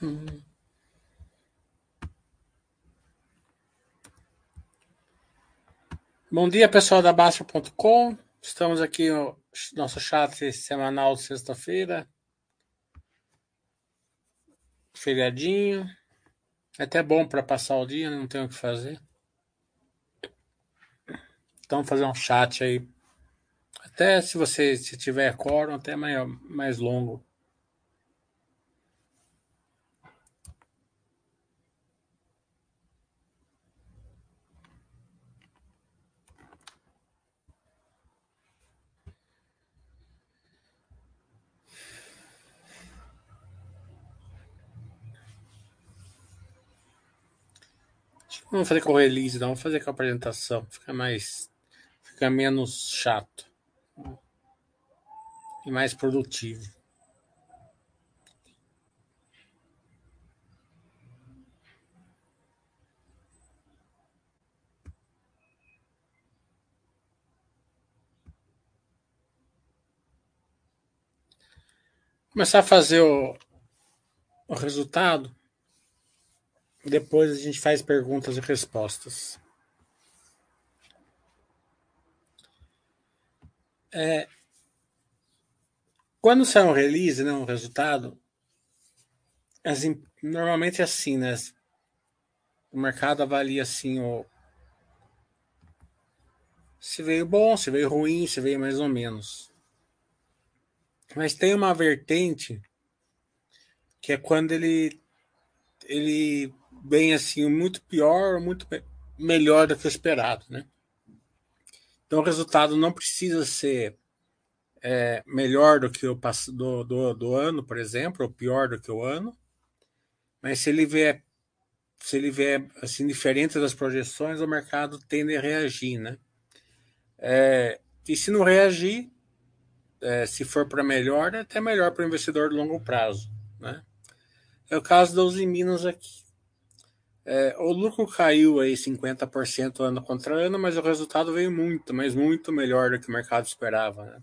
Hum. Bom dia, pessoal da Baixa.com. Estamos aqui no nosso chat semanal de sexta-feira. Feriadinho. É até bom para passar o dia, não tem o que fazer. Então, fazer um chat aí. Até se você se tiver quórum, até mais, mais longo. Vamos fazer com o release, não. Vamos fazer com a apresentação. Fica mais. Fica menos chato. E mais produtivo. Começar a fazer o, o resultado. Depois a gente faz perguntas e respostas. É, quando sai um release, né, um resultado, assim, normalmente é assim, né? O mercado avalia assim o se veio bom, se veio ruim, se veio mais ou menos. Mas tem uma vertente que é quando ele ele bem assim, muito pior, muito melhor do que o esperado, né? Então o resultado não precisa ser é, melhor do que o do, do, do ano, por exemplo, ou pior do que o ano, mas se ele vier se ele vier assim diferente das projeções, o mercado tende a reagir, né? É, e se não reagir, é, se for para melhor, é até melhor para o investidor de longo prazo, né? É o caso da Uzi Minas aqui. É, o lucro caiu aí 50% ano contra ano, mas o resultado veio muito, mas muito melhor do que o mercado esperava. Né?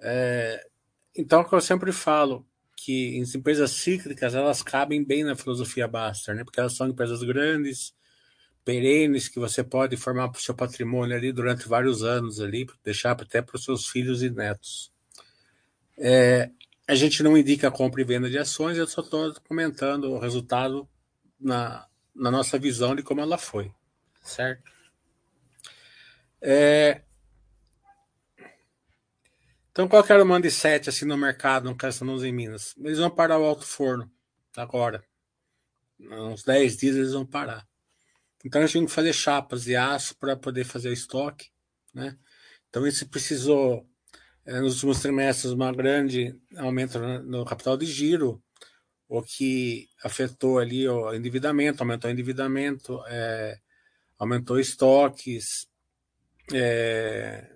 É, então, o que eu sempre falo, que as empresas cíclicas elas cabem bem na filosofia Baster, né? porque elas são empresas grandes, perenes, que você pode formar o seu patrimônio ali durante vários anos, ali, deixar até para os seus filhos e netos. É, a gente não indica compra e venda de ações, eu só estou comentando o resultado na, na nossa visão de como ela foi, certo? É... Então, qual que era o mindset assim no mercado, no Castanos em Minas? Eles vão parar o alto forno agora. Uns 10 dias eles vão parar. Então, a gente tem que fazer chapas de aço para poder fazer o estoque, né? Então, isso precisou, é, nos últimos trimestres, uma grande aumento no capital de giro, o que afetou ali o endividamento, aumentou o endividamento, é, aumentou estoques, é,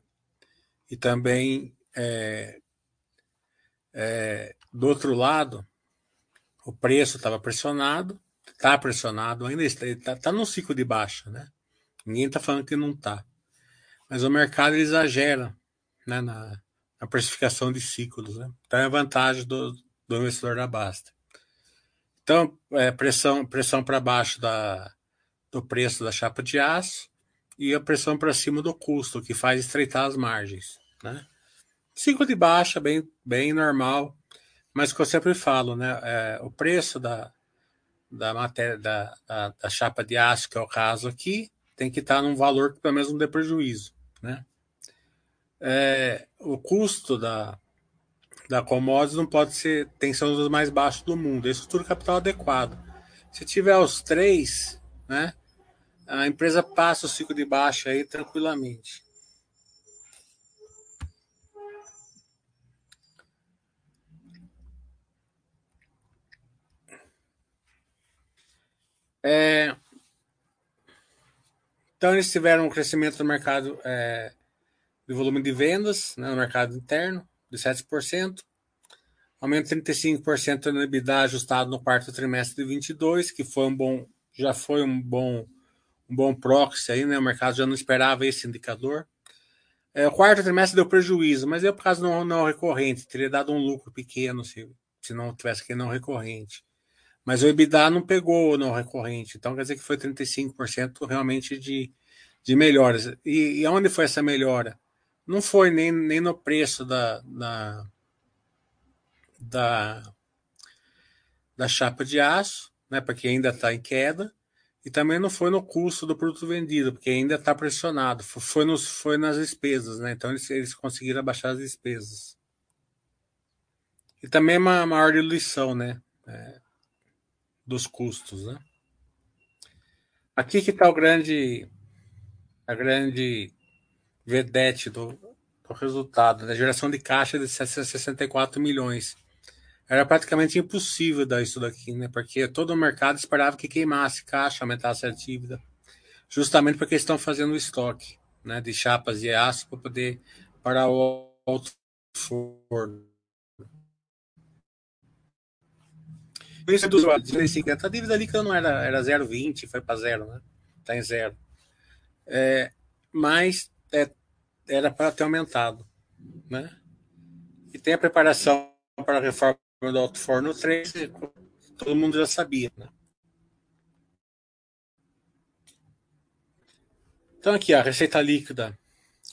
e também é, é do outro lado, o preço estava pressionado, está pressionado, ainda está, está num ciclo de baixa, né? Ninguém está falando que não está. Mas o mercado exagera né, na, na precificação de ciclos. Né? Então é a vantagem do, do investidor da Basta. Então, é, pressão, pressão para baixo da, do preço da chapa de aço e a pressão para cima do custo, que faz estreitar as margens. Né? Ciclo de baixa, bem, bem normal, mas que eu sempre falo, né? É, o preço da, da matéria da, da, da, chapa de aço, que é o caso aqui, tem que estar num valor que pelo menos não dê prejuízo. Né? É, o custo da, da commodities não pode ser, tem que ser um dos mais baixos do mundo. Isso tudo capital adequado. Se tiver os três, né, a empresa passa o ciclo de baixa aí tranquilamente. É, então, eles tiveram um crescimento no mercado é, de volume de vendas, né, no mercado interno, de 7%, aumento de 35% no EBITDA ajustado no quarto trimestre de 22, que foi um bom, já foi um bom, um bom proxy aí, né? O mercado já não esperava esse indicador. É, o quarto trimestre deu prejuízo, mas é por causa não, não recorrente, teria dado um lucro pequeno se, se não tivesse que não recorrente. Mas o EBITDA não pegou no recorrente, então quer dizer que foi 35% realmente de, de melhoras. E, e onde foi essa melhora? Não foi nem, nem no preço da, da, da, da chapa de aço, né, porque ainda está em queda, e também não foi no custo do produto vendido, porque ainda está pressionado. Foi, nos, foi nas despesas, né? Então eles, eles conseguiram abaixar as despesas. E também é uma maior diluição, né? É, dos custos, né? Aqui que está o grande, a grande vedete do, do resultado, da né? geração de caixa de 64 milhões era praticamente impossível dar isso daqui, né? Porque todo o mercado esperava que queimasse caixa, aumentasse a dívida, justamente porque estão fazendo o estoque, né? De chapas de aço para poder parar o alto forno. Isso dos a dívida líquida não era, era 0,20, foi para zero, né? Está em zero. É, mas é, era para ter aumentado, né? E tem a preparação para a reforma do Alto Forno 3, todo mundo já sabia, né? Então aqui a receita líquida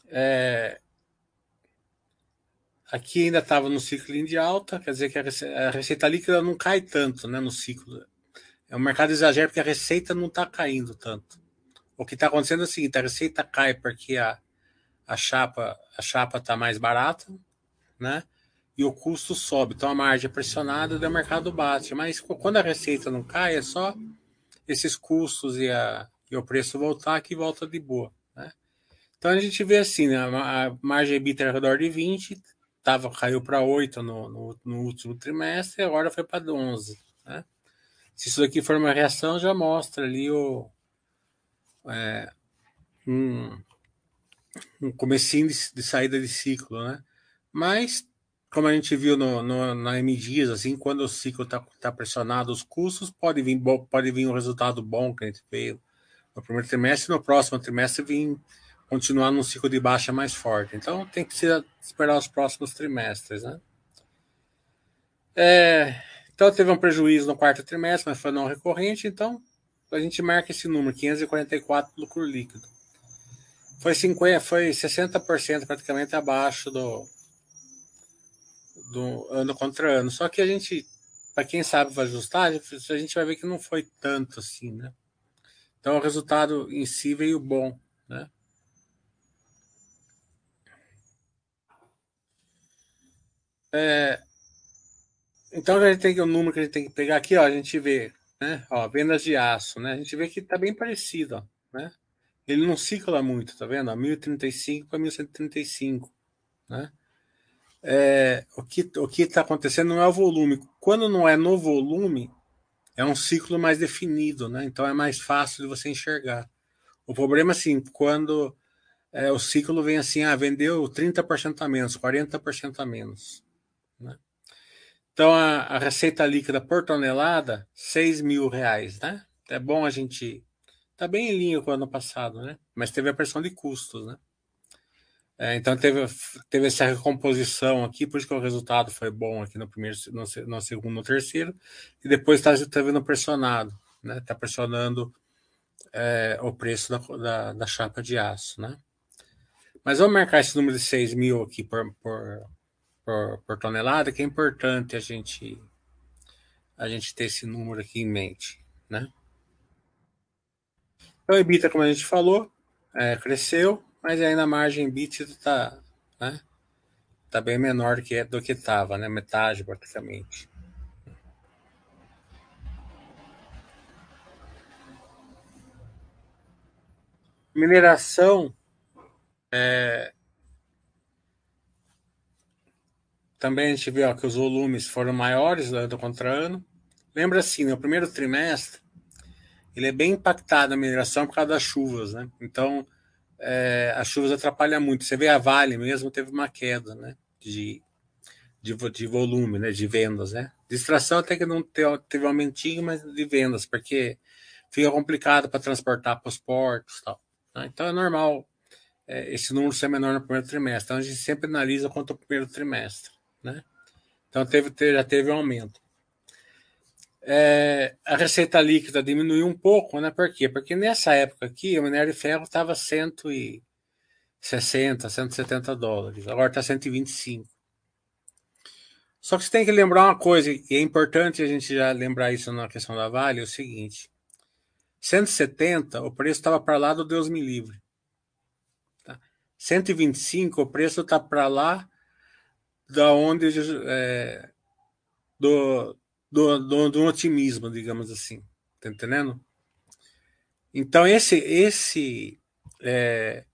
é... aqui ainda estava no ciclo de alta, quer dizer que a receita, a receita líquida não cai tanto, né, no ciclo. É um mercado exagero porque a receita não está caindo tanto. O que está acontecendo é o seguinte: a receita cai porque a, a chapa a chapa está mais barata, né? e o custo sobe. Então a margem é pressionada o mercado bate. Mas quando a receita não cai, é só esses custos e, a, e o preço voltar que volta de boa. Né? Então a gente vê assim, né? a margem EBITDA ao redor de 20, tava, caiu para 8 no, no, no, último trimestre agora foi para 11. Né? Se isso aqui for uma reação, já mostra ali o, é, um, um comecinho de, de saída de ciclo. Né? Mas como a gente viu no, no, na MDs, assim, quando o ciclo está tá pressionado, os custos pode vir, pode vir um resultado bom que a gente veio no primeiro trimestre, no próximo trimestre vir continuar num ciclo de baixa mais forte. Então tem que ser, esperar os próximos trimestres, né? É, então teve um prejuízo no quarto trimestre, mas foi não recorrente, então a gente marca esse número, 544 lucro líquido. Foi 50, foi 60% praticamente abaixo do, do ano contra ano. Só que a gente, para quem sabe ajustar, a gente vai ver que não foi tanto assim, né? Então o resultado em si veio bom, né? É, então a gente tem o número que a gente tem que pegar aqui, ó, a gente vê, né? Ó, vendas de aço, né? A gente vê que está bem parecido, ó, né? Ele não cicla muito, tá vendo? 1035 para 1135, né? é, o que o que está acontecendo não é o volume. Quando não é no volume, é um ciclo mais definido, né? Então é mais fácil de você enxergar. O problema é assim, quando é, o ciclo vem assim, ah, vendeu 30% a menos, 40% a menos. Né? Então a, a, receita líquida por tonelada, 6 mil reais, né? É bom a gente. Tá bem em linha com o ano passado, né? Mas teve a pressão de custos, né? É, então teve, teve essa recomposição aqui, por isso que o resultado foi bom aqui no primeiro, no, no segundo, no terceiro, e depois está tá vendo pressionado, né? Está pressionando é, o preço da, da, da, chapa de aço, né? Mas vamos marcar esse número de 6 mil aqui por, por, por, por, tonelada, que é importante a gente a gente ter esse número aqui em mente, né? Então, o EBITDA, como a gente falou, é, cresceu, mas ainda a margem bit está né, tá bem menor que do que estava, né, metade praticamente. Mineração é, também a gente viu que os volumes foram maiores do contra ano. Lembra assim, no primeiro trimestre ele é bem impactado a mineração por causa das chuvas, né? Então é, as chuvas atrapalham muito. Você vê a Vale mesmo teve uma queda, né? De, de, de volume, né? De vendas, né? Distração até que não teve, teve um aumentinho, mas de vendas, porque fica complicado para transportar para os portos tal. Né? Então é normal é, esse número ser menor no primeiro trimestre. Então a gente sempre analisa quanto ao primeiro trimestre, né? Então teve, já teve um aumento. É, a receita líquida diminuiu um pouco, né? Por quê? Porque nessa época aqui o minério de ferro estava 160, 170 dólares, agora está 125. Só que você tem que lembrar uma coisa, e é importante a gente já lembrar isso na questão da Vale, é o seguinte: 170, o preço estava para lá do Deus me livre. Tá? 125, o preço está para lá da onde é, do, do, do, do, otimismo, digamos assim. Tá entendendo? Então, esse, esse é,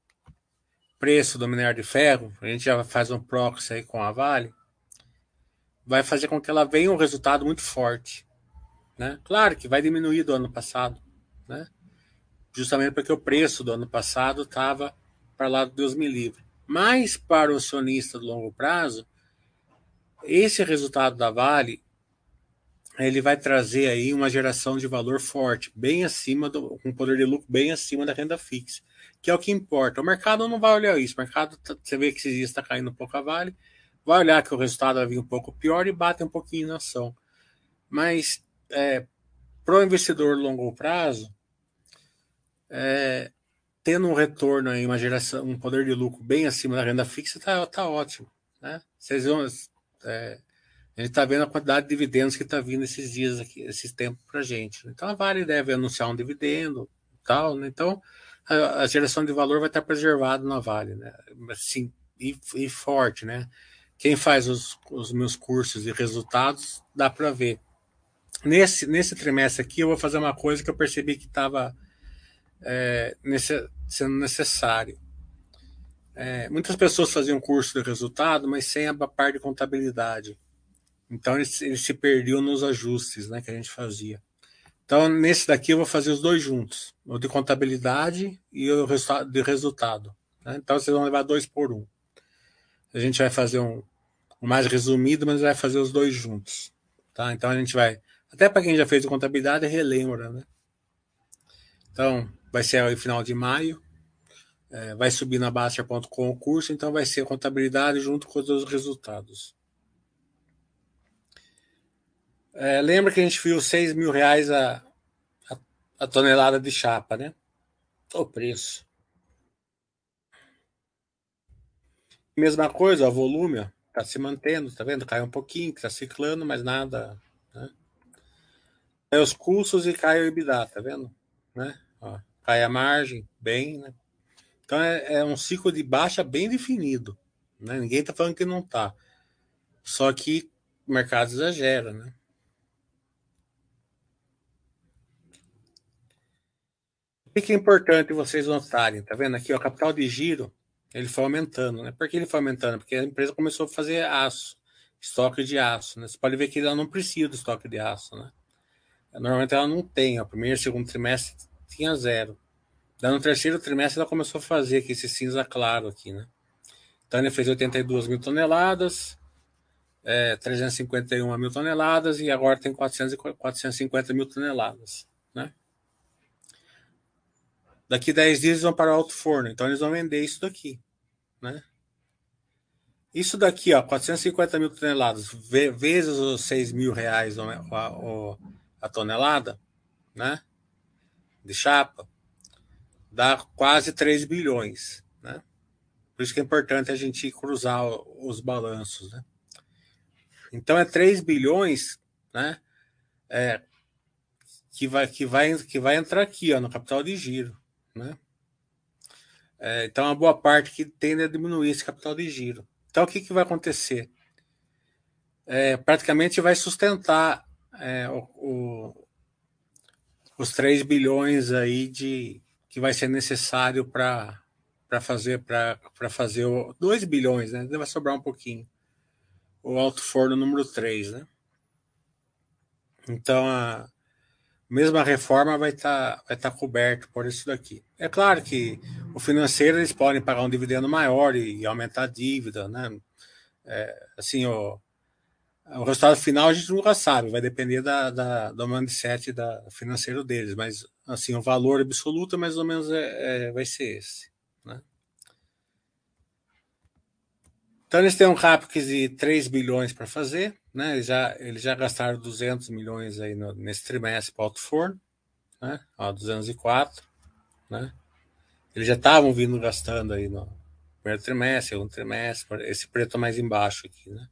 preço do minério de ferro, a gente já faz um proxy aí com a Vale, vai fazer com que ela venha um resultado muito forte. Né? Claro que vai diminuir do ano passado, né? justamente porque o preço do ano passado estava para lá do Deus me livre. Mas para o acionista do longo prazo, esse resultado da Vale ele vai trazer aí uma geração de valor forte, bem acima do um poder de lucro bem acima da renda fixa, que é o que importa. O mercado não vai olhar isso. O mercado, tá, você vê que esses dias está caindo um pouco a Vale, vai olhar que o resultado vai vir um pouco pior e bate um pouquinho na ação. Mas é, para o investidor longo prazo, é, tendo um retorno aí, uma geração, um poder de lucro bem acima da renda fixa, tá, tá ótimo. Né? Vocês vão. É, a gente está vendo a quantidade de dividendos que está vindo esses dias aqui, esses tempos para gente. Então a Vale deve anunciar um dividendo, tal, né? Então a, a, geração de valor vai estar preservada na Vale, né? Assim, e, e forte, né? Quem faz os, os meus cursos e resultados, dá para ver. Nesse, nesse trimestre aqui, eu vou fazer uma coisa que eu percebi que estava é, nesse, sendo necessário. É, muitas pessoas faziam curso de resultado, mas sem a parte de contabilidade. Então ele, ele, se perdeu nos ajustes né, que a gente fazia. Então, nesse daqui eu vou fazer os dois juntos: o de contabilidade e o de resultado. Né? Então vocês vão levar dois por um. A gente vai fazer um, um mais resumido, mas vai fazer os dois juntos. Tá? Então a gente vai. Até para quem já fez contabilidade, relembra, né? Então, vai ser no final de maio. É, vai subir na Baster.com o curso, então vai ser contabilidade junto com os resultados. É, lembra que a gente viu 6 mil reais a, a, a tonelada de chapa, né? O preço. Mesma coisa, o volume está se mantendo, tá vendo? Cai um pouquinho, está ciclando, mas nada. Né? Cai os custos e cai o EBITDA, tá vendo? Né? Ó, cai a margem, bem, né? Então é, é, um ciclo de baixa bem definido. Né? Ninguém está falando que não está. Só que o mercado exagera, né? O que é importante vocês notarem? Tá vendo aqui, o capital de giro ele foi aumentando, né? Por que ele foi aumentando? Porque a empresa começou a fazer aço, estoque de aço, né? Você pode ver que ela não precisa do estoque de aço, né? Normalmente ela não tem, o primeiro segundo trimestre tinha zero. Daí no terceiro trimestre ela começou a fazer aqui esse cinza claro aqui, né? Então ele fez 82 mil toneladas, é, 351 mil toneladas e agora tem 400, 450 mil toneladas? Daqui 10 dias vão para o alto forno, então eles vão vender isso daqui, né? Isso daqui, ó, 450 mil toneladas, vezes os 6 mil reais a tonelada, né? De chapa, dá quase 3 bilhões, né? Por isso que é importante a gente cruzar os balanços, né? Então é 3 bilhões, né? É, que vai que vai que vai entrar aqui, ó, no capital de giro, né? É, então, uma boa parte que tende a diminuir esse capital de giro. Então, o que, que vai acontecer? É, praticamente vai sustentar é, o, o, os 3 bilhões aí de que vai ser necessário para fazer para fazer o 2 bilhões, né? Vai sobrar um pouquinho. O alto forno número 3, né? Então a, mesmo a reforma vai estar tá, vai tá coberto por isso daqui. É claro que o financeiro eles podem pagar um dividendo maior e, e aumentar a dívida, né? É, assim, o, o resultado final a gente nunca sabe, vai depender da, da, do mindset da, financeiro deles, mas assim, o valor absoluto mais ou menos é, é vai ser esse. Né? Então eles têm um CAPEX de 3 bilhões para fazer, né? Eles já, eles já gastaram 200 milhões aí no, nesse trimestre para Alto Forno, né? Ó, 204, né? Eles já estavam vindo gastando aí no primeiro trimestre, segundo trimestre, esse preto mais embaixo aqui, né?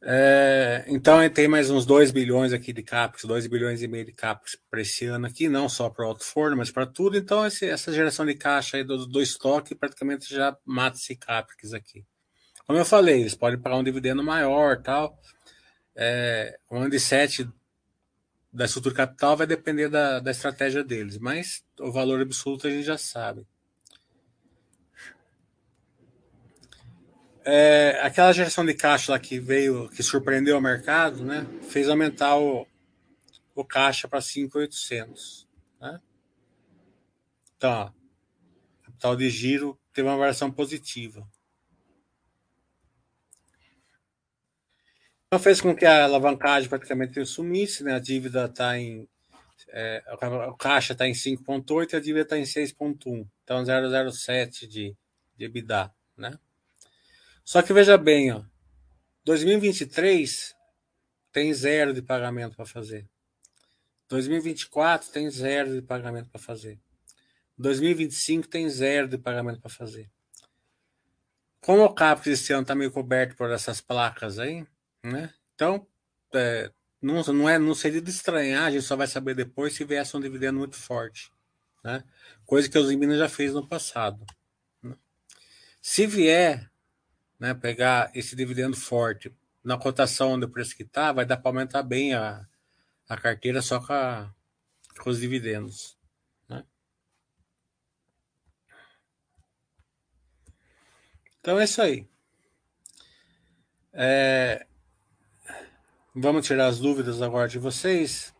É, então tem mais uns 2 bilhões aqui de CAPEX, 2 bilhões e meio de CAPEX para esse ano aqui, não só para o alto forno, mas para tudo. Então esse, essa geração de caixa aí do, do estoque praticamente já mata esse CAPEX aqui. Como eu falei, eles podem pagar um dividendo maior tal. É, o ano de 7 da estrutura capital vai depender da, da estratégia deles, mas o valor absoluto a gente já sabe. É, aquela geração de caixa lá que veio, que surpreendeu o mercado, né, fez aumentar o, o caixa para 5,800. Né? Então, ó, capital de giro teve uma variação positiva. Então fez com que a alavancagem praticamente sumisse, né? a dívida está em. É, o caixa está em 5,8 e a dívida está em 6,1. Então 0,07 de, de EBITDA. Né? Só que veja bem, ó, 2023 tem zero de pagamento para fazer. 2024 tem zero de pagamento para fazer. 2025 tem zero de pagamento para fazer. Como o CAPEX esse ano está meio coberto por essas placas aí, né? Então, é, não, não, é, não seria de estranhar, a gente só vai saber depois se viesse um dividendo muito forte. Né? Coisa que os Minas já fez no passado. Né? Se vier né, pegar esse dividendo forte na cotação onde o preço que está, vai dar para aumentar bem a, a carteira só com, a, com os dividendos. Né? Então é isso aí. É, vamos tirar as dúvidas agora de vocês.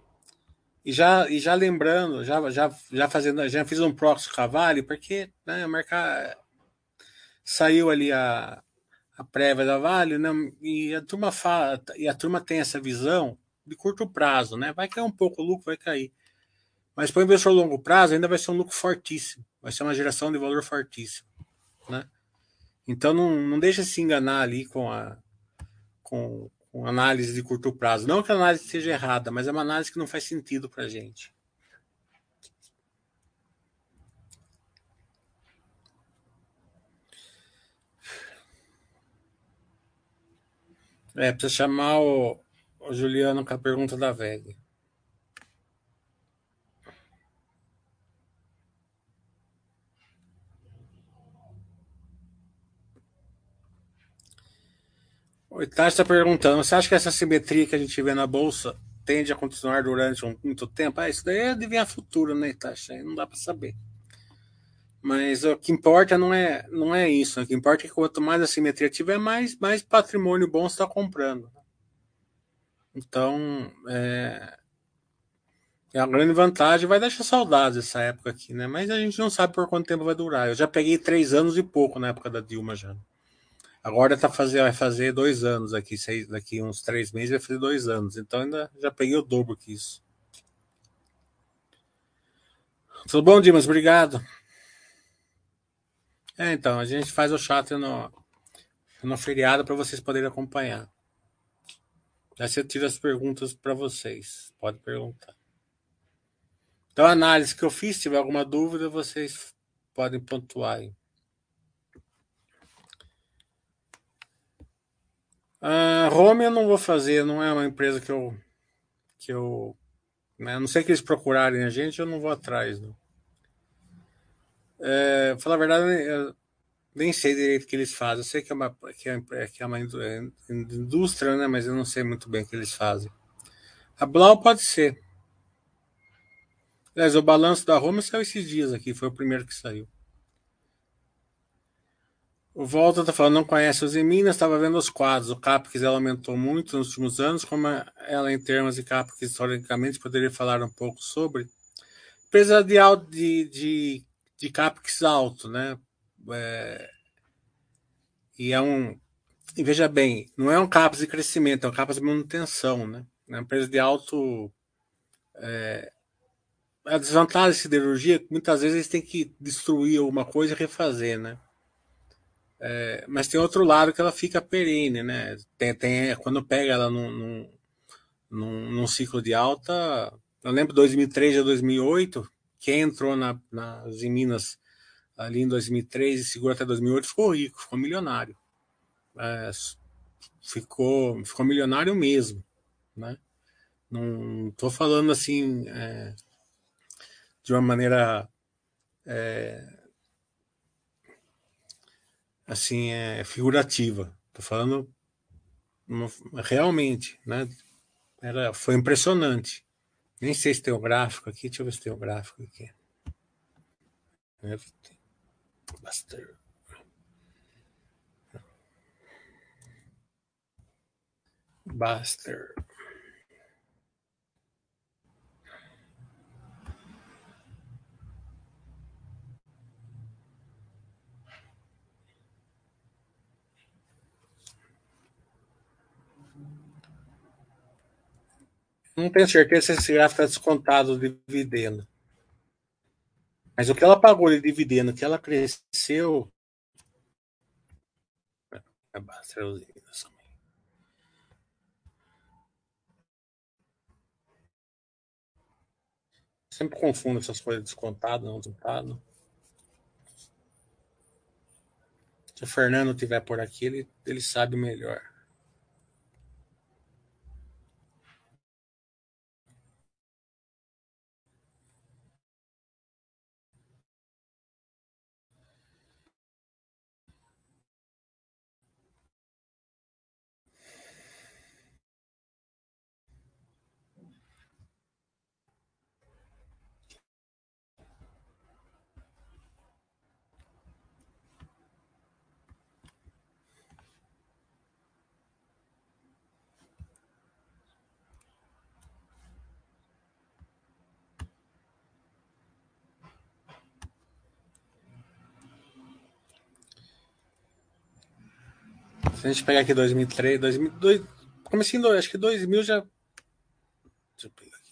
E já, e já lembrando, já, já, já fazendo, já fiz um proxy Cavalli, porque né, marcar saiu ali a, a prévia da Vale, né? E a turma fala, e a turma tem essa visão de curto prazo, né? Vai cair um pouco o lucro, vai cair. Mas para o investidor longo prazo ainda vai ser um lucro fortíssimo, vai ser uma geração de valor fortíssimo, né? Então não, não deixa se enganar ali com a com, com análise de curto prazo. Não que a análise seja errada, mas é uma análise que não faz sentido para a gente. É, precisa chamar o, o Juliano com a pergunta da VEG. O Itachi está perguntando: você acha que essa simetria que a gente vê na bolsa tende a continuar durante um, muito tempo? Ah, isso daí é adivinhar futuro, né, Itachi? Não dá para saber. Mas o que importa não é, não é isso. O que importa é que quanto mais assimetria tiver, mais, mais patrimônio bom está comprando. Então, é, é a grande vantagem. Vai deixar saudades essa época aqui, né? Mas a gente não sabe por quanto tempo vai durar. Eu já peguei três anos e pouco na época da Dilma já. Agora tá fazer, vai fazer dois anos aqui, seis, daqui uns três meses vai fazer dois anos. Então ainda já peguei o dobro que isso. Tudo bom, Dimas? Obrigado. É, então, a gente faz o chat no, no feriado para vocês poderem acompanhar. Aí você tira as perguntas para vocês. Pode perguntar. Então, a análise que eu fiz, se tiver alguma dúvida, vocês podem pontuar aí. A ah, Home eu não vou fazer, não é uma empresa que eu. Que eu né, a não sei que eles procurarem a gente, eu não vou atrás. Não. É, falar a verdade, eu nem sei direito o que eles fazem. Eu sei que é uma, que é, que é uma indústria, né? mas eu não sei muito bem o que eles fazem. A Blau pode ser. Aliás, o balanço da Roma saiu esses dias aqui, foi o primeiro que saiu. O Volta está falando, não conhece os Minas, estava vendo os quadros. O CAPEX ela aumentou muito nos últimos anos, como ela, em termos de CAPEX, historicamente, poderia falar um pouco sobre. Empresa de, de, de de CAPEX alto, né? É, e é um. E veja bem, não é um CAPEX de crescimento, é um CAPEX de manutenção, né? É uma empresa de alto. É, a desvantagem da siderurgia muitas vezes eles têm que destruir alguma coisa e refazer, né? É, mas tem outro lado que ela fica perene, né? Tem, tem, quando pega ela num, num, num, num ciclo de alta, eu lembro 2003 a 2008, quem entrou na, nas em Minas ali em 2003 e segurou até 2008 ficou rico, ficou milionário. É, ficou, ficou milionário mesmo, né? Não estou falando assim é, de uma maneira é, assim é figurativa. Estou falando realmente, né? Era, foi impressionante. Nem sei se tem o gráfico aqui. Deixa eu ver se tem o gráfico aqui. Buster. Buster. Não tenho certeza se esse gráfico está descontado de dividendo. Mas o que ela pagou de dividendo, que ela cresceu. É Sempre confundo essas coisas descontado, não descontado. Se o Fernando tiver por aqui, ele, ele sabe melhor. A gente pegar aqui 2003, 2002, comecei em, acho que 2000 já. Deixa eu pegar aqui.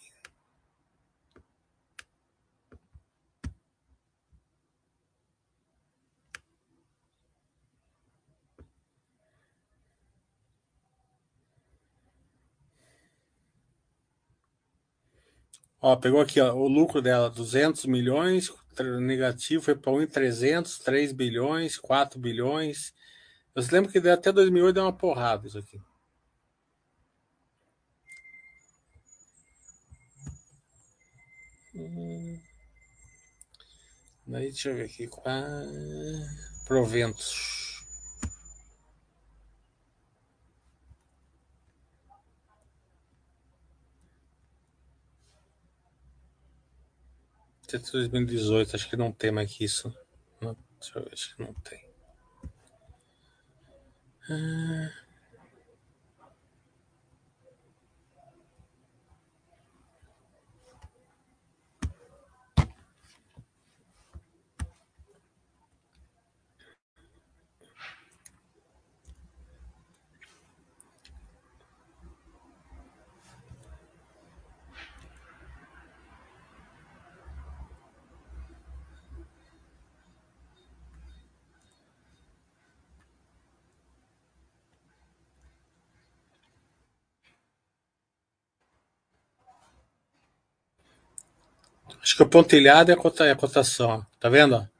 Ó, pegou aqui ó, o lucro dela, 200 milhões, negativo foi para 1,300, 3 bilhões, 4 bilhões, eu lembro que até 2008 deu uma porrada isso aqui. Hum. Daí, deixa eu ver aqui. Proventos. Até 2018, acho que não tem mais que isso. Não, deixa eu ver, acho que não tem. 嗯。Acho que o pontilhado é a, cotação. Tá vendo?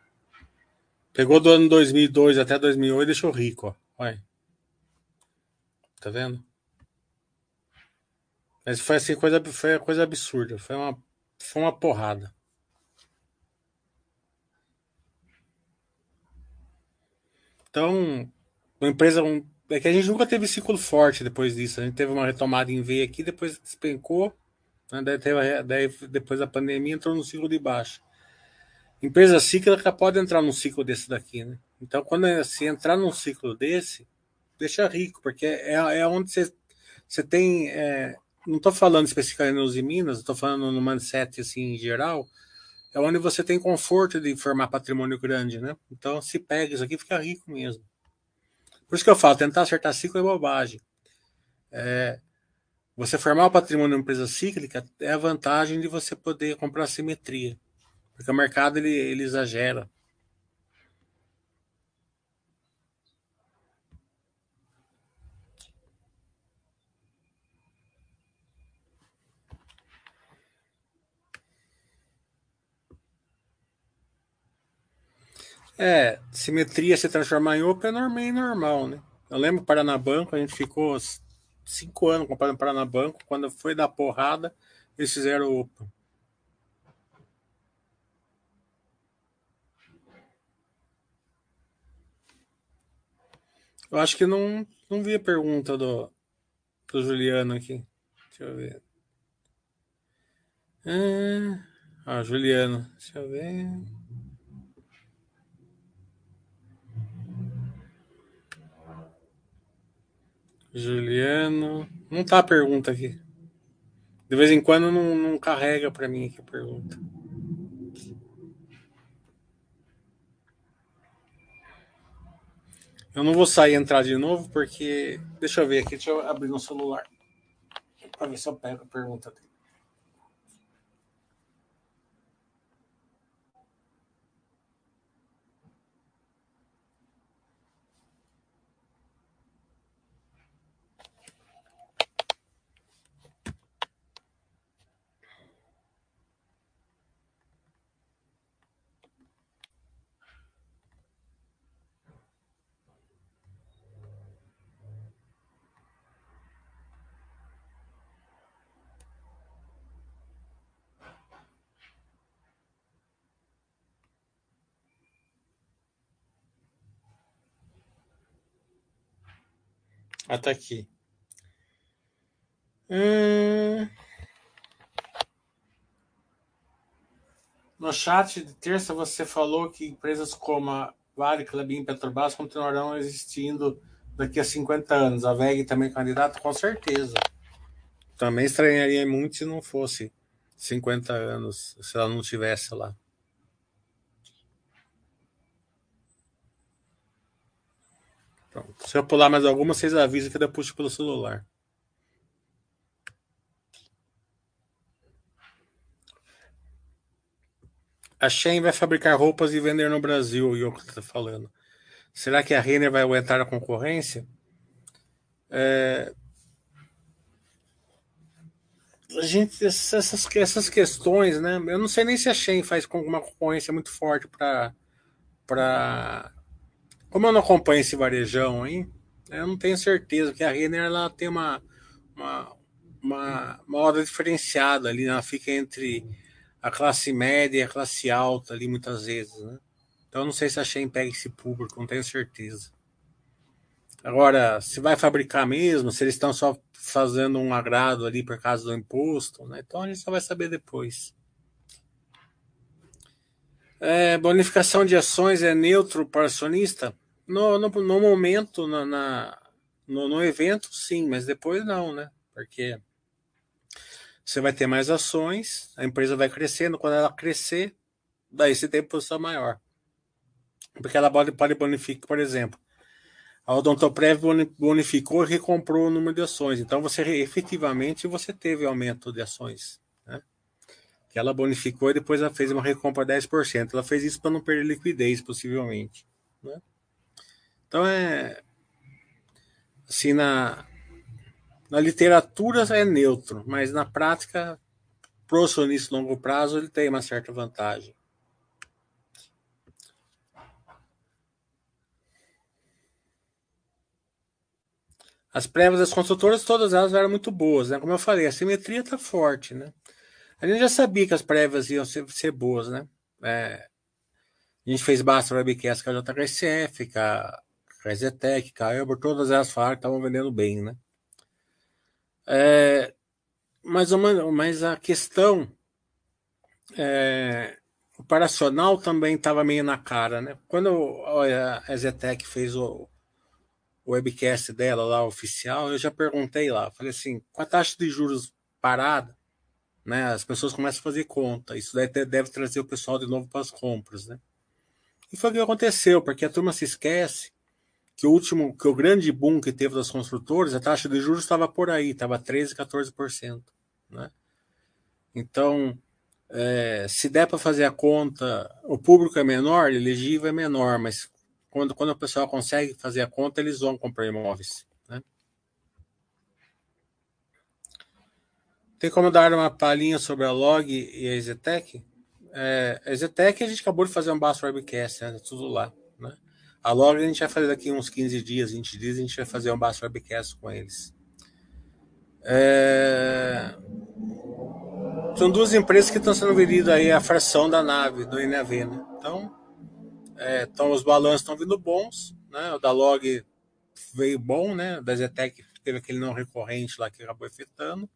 Pegou do ano 2002 até 2008 e deixou rico. Ó. Olha. Tá vendo? Mas foi assim, coisa, foi coisa absurda. Foi uma, foi uma porrada. Então, uma empresa. Um, é que a gente nunca teve ciclo forte depois disso. A gente teve uma retomada em V aqui, depois despencou. Né? Daí, teve, daí, depois da pandemia, entrou no ciclo de baixa. Empresa cíclica pode entrar num ciclo desse daqui, né? Então, quando se entrar num ciclo desse, deixa rico, porque é, é onde você, você tem. É, não estou falando especificamente nos Minas, estou falando no mindset assim, em geral, é onde você tem conforto de formar patrimônio grande, né? Então, se pega isso aqui, fica rico mesmo. Por isso que eu falo, tentar acertar ciclo é bobagem. É, você formar o patrimônio em empresa cíclica é a vantagem de você poder comprar simetria, porque o mercado ele, ele exagera. É, simetria se transformar em open é normal, né? Eu lembro que Paranabanco, a gente ficou cinco anos comprando Paranabanco, quando foi dar porrada, eles fizeram open. Eu acho que não, não vi a pergunta do, do Juliano aqui. Deixa eu ver. Ah, Juliano. Deixa eu ver. Juliano. Não tá a pergunta aqui. De vez em quando não, não carrega para mim aqui a pergunta. Eu não vou sair e entrar de novo porque. Deixa eu ver aqui, deixa eu abrir no celular. Para ver se eu pego a pergunta dele. Ah, tá aqui. Hum... No chat de terça você falou que empresas como a Vale, Clabin e Petrobras continuarão existindo daqui a 50 anos. A VEG também candidata? Com certeza. Também estranharia muito se não fosse 50 anos, se ela não estivesse lá. Pronto. Se eu pular mais alguma, vocês avisam que eu puxo pelo celular. A Shein vai fabricar roupas e vender no Brasil, o Yoko está falando. Será que a Renner vai aguentar a concorrência? É... A gente, essas, essas questões, né? Eu não sei nem se a Shein faz com uma concorrência muito forte para como eu não acompanho esse varejão aí, eu não tenho certeza que a Renner ela tem uma, uma, uma, uma hora diferenciada ali, ela fica entre a classe média e a classe alta ali muitas vezes, né? Então não sei se a Shein pega esse público, não tenho certeza. Agora, se vai fabricar mesmo, se eles estão só fazendo um agrado ali por causa do imposto, né? Então a gente só vai saber depois. É, bonificação de ações é neutro para acionista? No, no, no momento, na, na no, no, evento, sim, mas depois não, né? Porque você vai ter mais ações, a empresa vai crescendo, quando ela crescer, daí você tem posição maior. Porque ela pode, pode bonificar, por exemplo, a Odontoprev bonificou e recomprou o número de ações. Então, você efetivamente você teve aumento de ações. Ela bonificou e depois ela fez uma recompra de 10%. Ela fez isso para não perder liquidez, possivelmente. Né? Então é assim na na literatura é neutro, mas na prática pro acionista longo prazo ele tem uma certa vantagem. As prévias das construtoras, todas elas eram muito boas, né? Como eu falei, a simetria está forte, né? A gente já sabia que as prévias iam ser, ser boas, né? É, a gente fez basta webcast com a JHSF, com a Resetec, Caelber, todas elas falaram que estavam vendendo bem, né? É, mas, uma, mas a questão é, operacional também estava meio na cara, né? Quando a Zetec fez o, o webcast dela lá, oficial, eu já perguntei lá, falei assim, com a taxa de juros parada, né, as pessoas começam a fazer conta, isso deve, deve trazer o pessoal de novo para as compras, né? E foi o que aconteceu, porque a turma se esquece que o último, que o grande boom que teve das construtoras, a taxa de juros estava por aí, estava 13, 14%. Né? Então, é, se der para fazer a conta, o público é menor, elegível é menor, mas quando, quando o pessoal consegue fazer a conta, eles vão comprar imóveis. Né? Tem como dar uma palhinha sobre a Log e a Ezetec? É, a Zetec a gente acabou de fazer um Basso Webcast, né? Tudo lá. Né? A Log a gente vai fazer daqui uns 15 dias, 20 dias, a gente vai fazer um Basso Webcast com eles. É... São duas empresas que estão sendo vendidas aí a fração da nave do NAV, né? Então, é, então os balanços estão vindo bons, né? O da Log veio bom, né? Da Zetec teve aquele não recorrente lá que acabou afetando.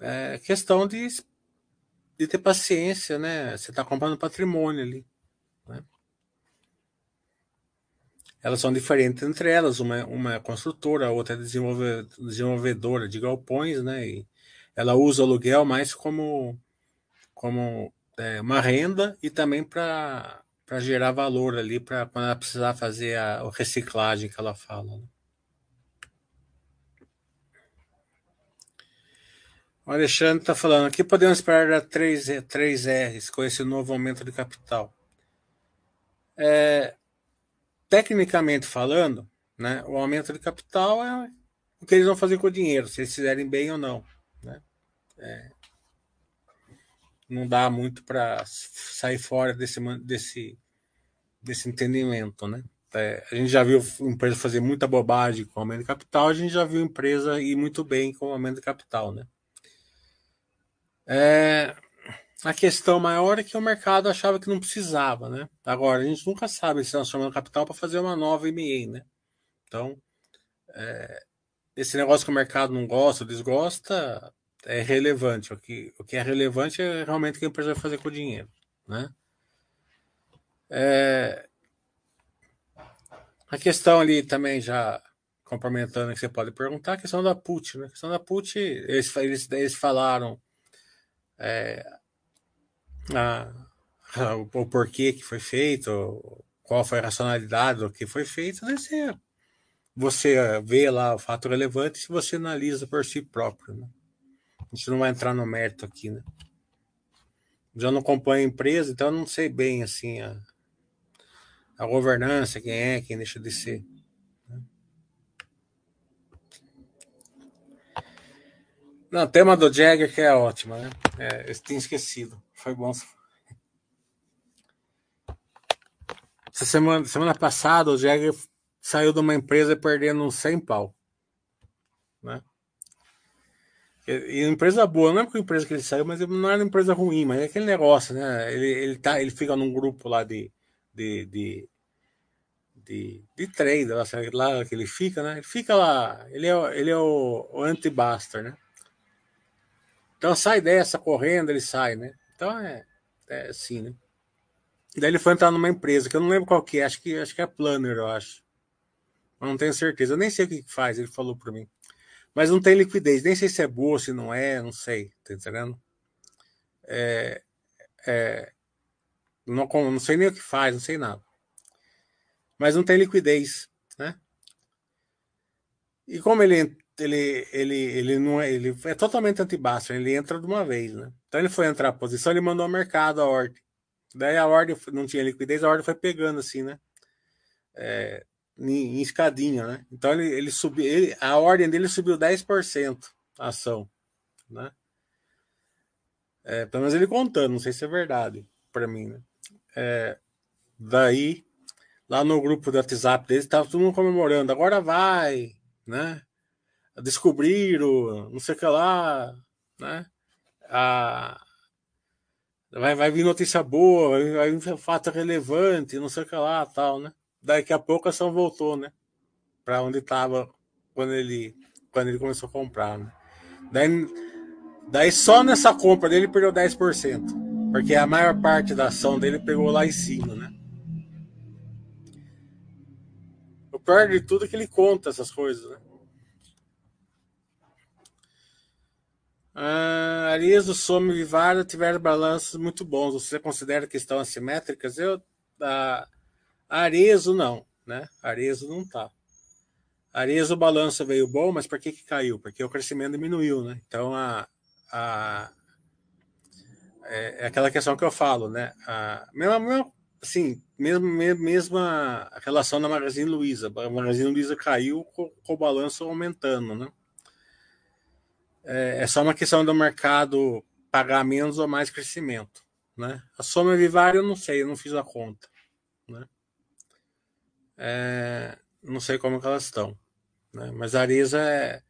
É questão de de ter paciência, né? Você está comprando patrimônio ali. Né? Elas são diferentes entre elas, uma, uma é construtora, a outra é desenvolvedora de galpões, né? E ela usa o aluguel mais como, como é, uma renda e também para gerar valor ali, para quando ela precisar fazer a, a reciclagem que ela fala. Né? O Alexandre está falando aqui, podemos esperar da 3, 3Rs com esse novo aumento de capital. É, tecnicamente falando, né, o aumento de capital é o que eles vão fazer com o dinheiro, se eles fizerem bem ou não. Né? É, não dá muito para sair fora desse, desse, desse entendimento. Né? É, a gente já viu empresa fazer muita bobagem com o aumento de capital, a gente já viu empresa ir muito bem com o aumento de capital. Né? É, a questão maior é que o mercado achava que não precisava, né? Agora, a gente nunca sabe se transformando capital para fazer uma nova MA, né? Então, é, esse negócio que o mercado não gosta, desgosta, é relevante. O que, o que é relevante é realmente o que a empresa vai fazer com o dinheiro, né? É, a questão ali também já complementando que você pode perguntar, a questão da put, né? A questão da put, eles, eles, eles falaram é, a, a, o, o, porquê que foi feito, qual foi a racionalidade do que foi feito, você, você vê lá o fato relevante se você analisa por si próprio. Né? A gente não vai entrar no mérito aqui, né? Já não acompanho a empresa, então eu não sei bem assim a, a governança, quem é, quem deixa de ser. Não, o tema do Jagger que é ótimo, né? É, eu tinha esquecido. Foi bom. Essa semana, semana passada, o Jagger saiu de uma empresa perdendo uns 100 pau. Né? E, e empresa boa, não é porque a empresa que ele saiu, mas não era uma empresa ruim, mas é aquele negócio, né? Ele, ele, tá, ele fica num grupo lá de, de, de de, de trader lá, lá que ele fica, né? Ele fica lá, ele é, ele é o, o anti-buster, né? Então sai dessa correndo, ele sai, né? Então é, é assim, né? Daí ele foi entrar numa empresa que eu não lembro qual que é, acho que, acho que é Planner, eu acho. Eu não tenho certeza, eu nem sei o que faz, ele falou para mim. Mas não tem liquidez, nem sei se é boa, se não é, não sei, tá entendendo? É, é, não, não sei nem o que faz, não sei nada. Mas não tem liquidez, né? E como ele ele, ele, ele não é, ele é totalmente antibaixo, ele entra de uma vez, né? Então ele foi entrar a posição, ele mandou ao mercado a ordem. Daí a ordem não tinha liquidez, a ordem foi pegando assim, né? É, em, em escadinha, né? Então ele, ele subiu, ele, a ordem dele subiu 10% a ação, né? É, pelo menos ele contando, não sei se é verdade para mim, né? É, daí, lá no grupo do WhatsApp deles, tava todo mundo comemorando, agora vai, né? Descobriram, não sei o que lá, né? A, vai, vai vir notícia boa, vai, vai vir fato relevante, não sei o que lá, tal, né? Daqui a pouco a ação voltou, né? Para onde estava quando ele, quando ele começou a comprar, né? Daí, daí só nessa compra dele perdeu 10%, porque a maior parte da ação dele pegou lá em cima, né? O pior de tudo é que ele conta essas coisas, né? Ah, Arizo, Some e Vivara tiveram balanços muito bons. Você considera que estão assimétricas? Eu, a, Arezo não, né? Arezo não tá. Arezo o balanço veio bom, mas por que, que caiu? Porque o crescimento diminuiu, né? Então a, a é, é aquela questão que eu falo, né? A mesma, mesma assim, mesmo mesma relação da Magazine Luiza. A Magazine Luiza caiu com, com o balanço aumentando, né? É, é só uma questão do mercado pagar menos ou mais crescimento, Né? A soma Vivária eu não sei, eu não fiz a conta. Né? É, não sei como elas estão. Né? Mas a Arisa é,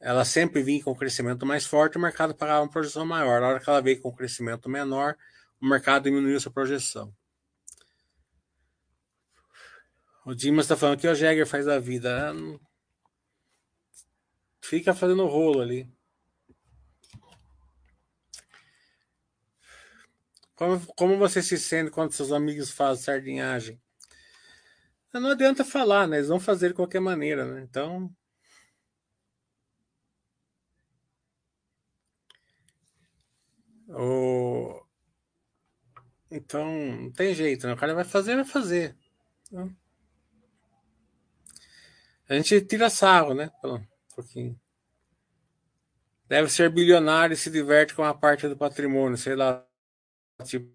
ela sempre vinha com crescimento mais forte, o mercado pagava uma projeção maior. Na hora que ela veio com crescimento menor, o mercado diminuiu sua projeção. O Dimas está falando que o Jäger faz a vida. Ah, fica fazendo rolo ali. Como, como você se sente quando seus amigos fazem sardinhagem? Não adianta falar, né? Eles vão fazer de qualquer maneira, né? Então. O... Então, não tem jeito, né? O cara vai fazer, vai fazer. Então, a gente tira sarro, né? Um pouquinho. Deve ser bilionário e se diverte com a parte do patrimônio, sei lá, tipo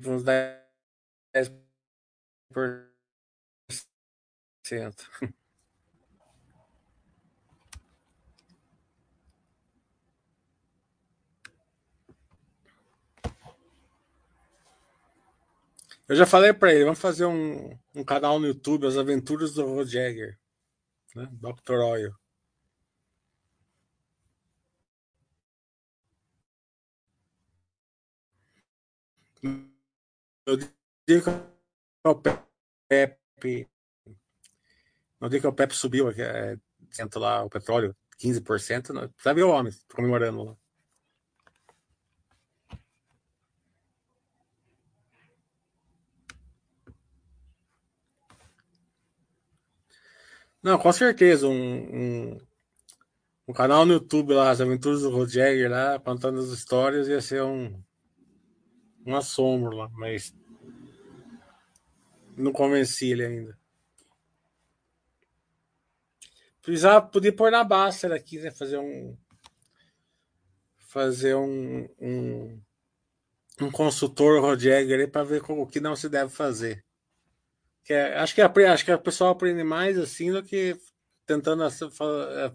uns 10%. Eu já falei para ele, vamos fazer um, um canal no YouTube, As Aventuras do Roger, né? Dr. Oil. Eu digo que o Pepe, no dia que o Pepe subiu, é, lá o petróleo, 15%, né? sabe o homem comemorando lá. Não, com certeza. Um, um, um, canal no YouTube lá, as aventuras do Roger lá, contando as histórias, ia ser um, um assombro lá, mas não convenci ele ainda. Precisava, podia pôr na Baster aqui, né? Fazer um. Fazer um. Um, um consultor Roger para ver o que não se deve fazer. Que é, acho, que a, acho que a pessoa aprende mais assim do que tentando é,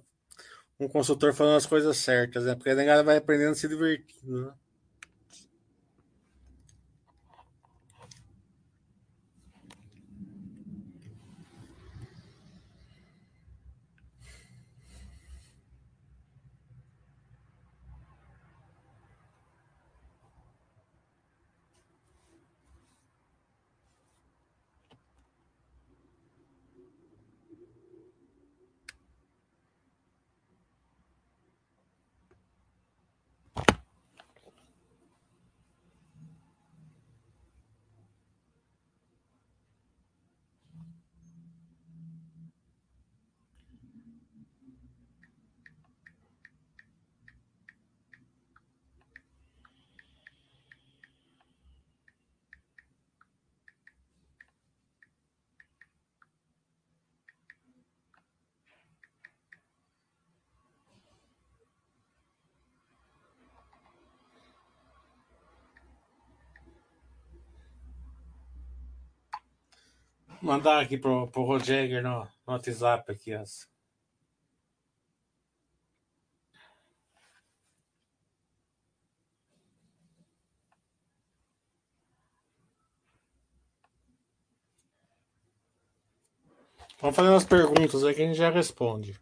um consultor falando as coisas certas, né? Porque a negada vai aprendendo se divertindo, né? Mandar aqui pro, pro Roger no, no WhatsApp aqui as. Vamos fazer umas perguntas aí que a gente já responde.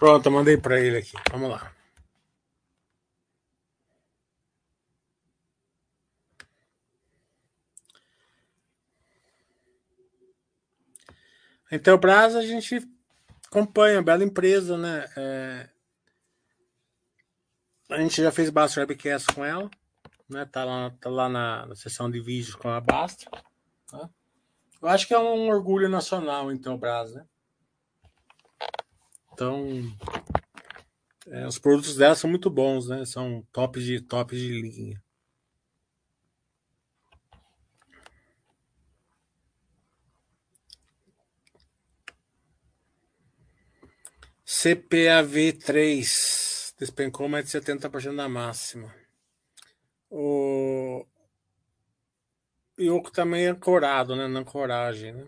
Pronto, mandei para ele aqui. Vamos lá. A Intelbras a gente acompanha, bela empresa, né? É... A gente já fez bastante webcast com ela, né? Tá lá, tá lá na, na sessão de vídeos com a Basta. Tá? Eu acho que é um orgulho nacional, então, Brás, né? Então, é, os produtos dela são muito bons, né? São top de, top de linha. CPAV3 despencou mais de 70% da máxima. O Yoko também é ancorado, né? Na coragem, né?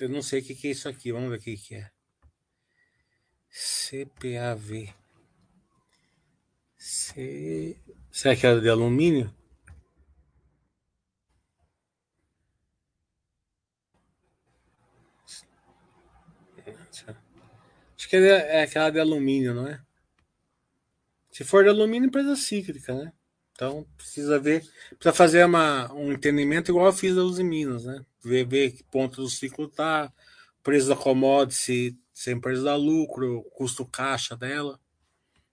Eu não sei o que, que é isso aqui. Vamos ver o que, que é. CPAV. C... Será que é de alumínio? Acho que é, é aquela de alumínio, não é? Se for de alumínio, empresa cíclica, né? Então precisa ver, precisa fazer uma, um entendimento igual eu fiz da Uzi Minas, né? Ver, ver que ponto do ciclo tá, preço da commodity, se a empresa dá lucro, custo caixa dela.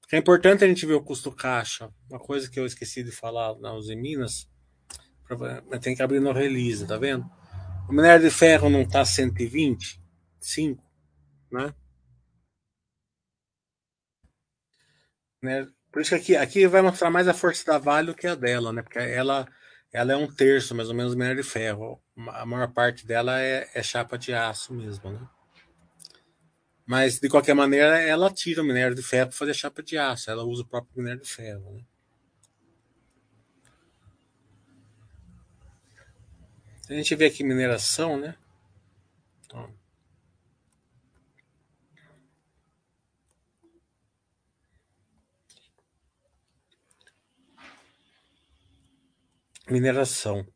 É importante a gente ver o custo caixa. Uma coisa que eu esqueci de falar na Uzi Minas, tem que abrir no release, tá vendo? O minério de ferro não tá 120, 5, né? né? Por isso que aqui, aqui vai mostrar mais a força da Vale do que a dela, né? Porque ela, ela é um terço, mais ou menos, do minério de ferro. A maior parte dela é, é chapa de aço mesmo, né? Mas, de qualquer maneira, ela tira o minério de ferro para fazer chapa de aço. Ela usa o próprio minério de ferro, né? A gente vê aqui mineração, né? Então, mineração.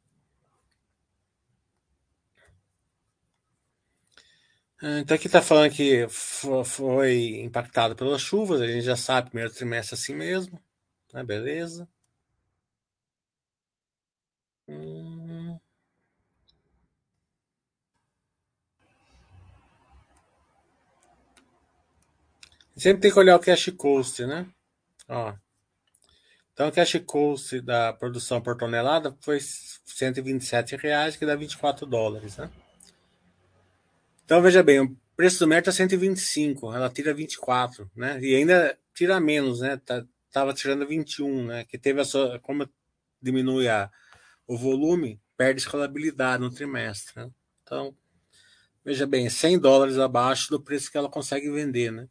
Então aqui está falando que foi impactado pelas chuvas, a gente já sabe, primeiro trimestre assim mesmo, né? Beleza. Hum... Sempre tem que olhar o cash cost, né? Ó. Então, o cash cost da produção por tonelada foi 127 reais, que dá 24 dólares, né? Então, veja bem, o preço do mercado está 125, ela tira 24, né? E ainda tira menos, né? Tá, tava tirando 21, né? Que teve a sua, como diminui a, o volume, perde escalabilidade no trimestre, né? Então, veja bem, 100 dólares abaixo do preço que ela consegue vender, né?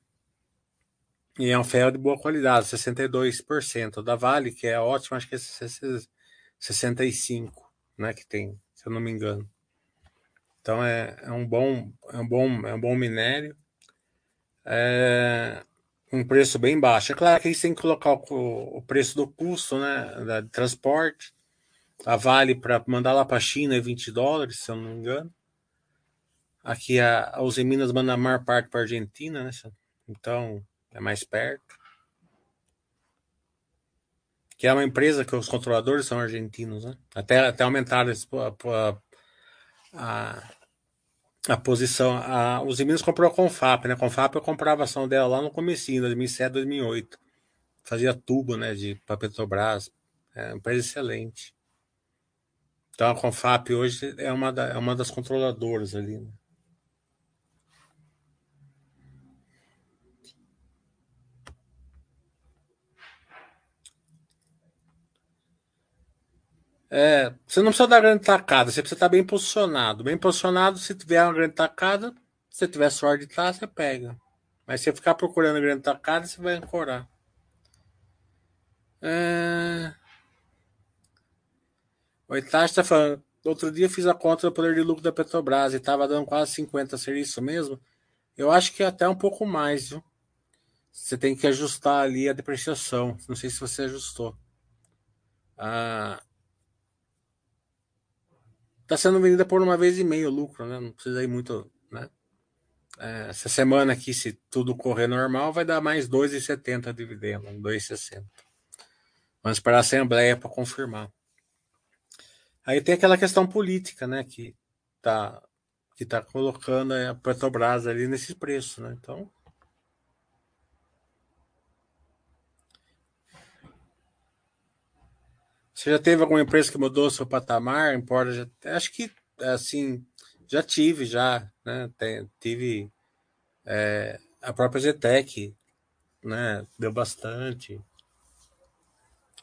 E é um ferro de boa qualidade, 62%. Da Vale, que é ótimo, acho que é 65%, né? Que tem, se eu não me engano. Então é, é um bom, é um bom, é um bom minério. É um preço bem baixo. É claro que aí tem que colocar o, o preço do custo, né? Da, de transporte. A Vale para mandar lá para a China é 20 dólares, se eu não me engano. Aqui a, a Uzi Minas manda a maior parte para a Argentina, né? Então é mais perto. Que é uma empresa que os controladores são argentinos, né? Até, até aumentaram a, a, a posição. A, os Minas comprou a Confap, né? A Confap eu comprava a ação dela lá no comecinho, 2007, 2008. Fazia tubo, né? De Petrobras. É uma empresa excelente. Então a Confap hoje é uma, da, é uma das controladoras ali. Né? É, você não precisa dar grande tacada, você precisa estar bem posicionado. Bem posicionado, se tiver uma grande tacada, se tiver sorte de estar, você pega. Mas se você ficar procurando grande tacada, você vai ancorar. É... O Itachi está falando. Outro dia fiz a conta do poder de lucro da Petrobras e estava dando quase 50. Seria isso mesmo? Eu acho que até um pouco mais, viu? Você tem que ajustar ali a depreciação. Não sei se você ajustou. Ah, Está sendo vendida por uma vez e meio lucro, né? Não precisa ir muito, né? é, essa semana aqui, se tudo correr normal, vai dar mais 2,70 dividendo, 2,60. Vamos esperar a Assembleia para confirmar. Aí tem aquela questão política, né, que tá, que tá colocando a Petrobras ali nesse preço, né? Então. Você já teve alguma empresa que mudou seu patamar? Importa, já, acho que assim já tive, já, né? Tem, tive é, a própria Zetec, né? Deu bastante.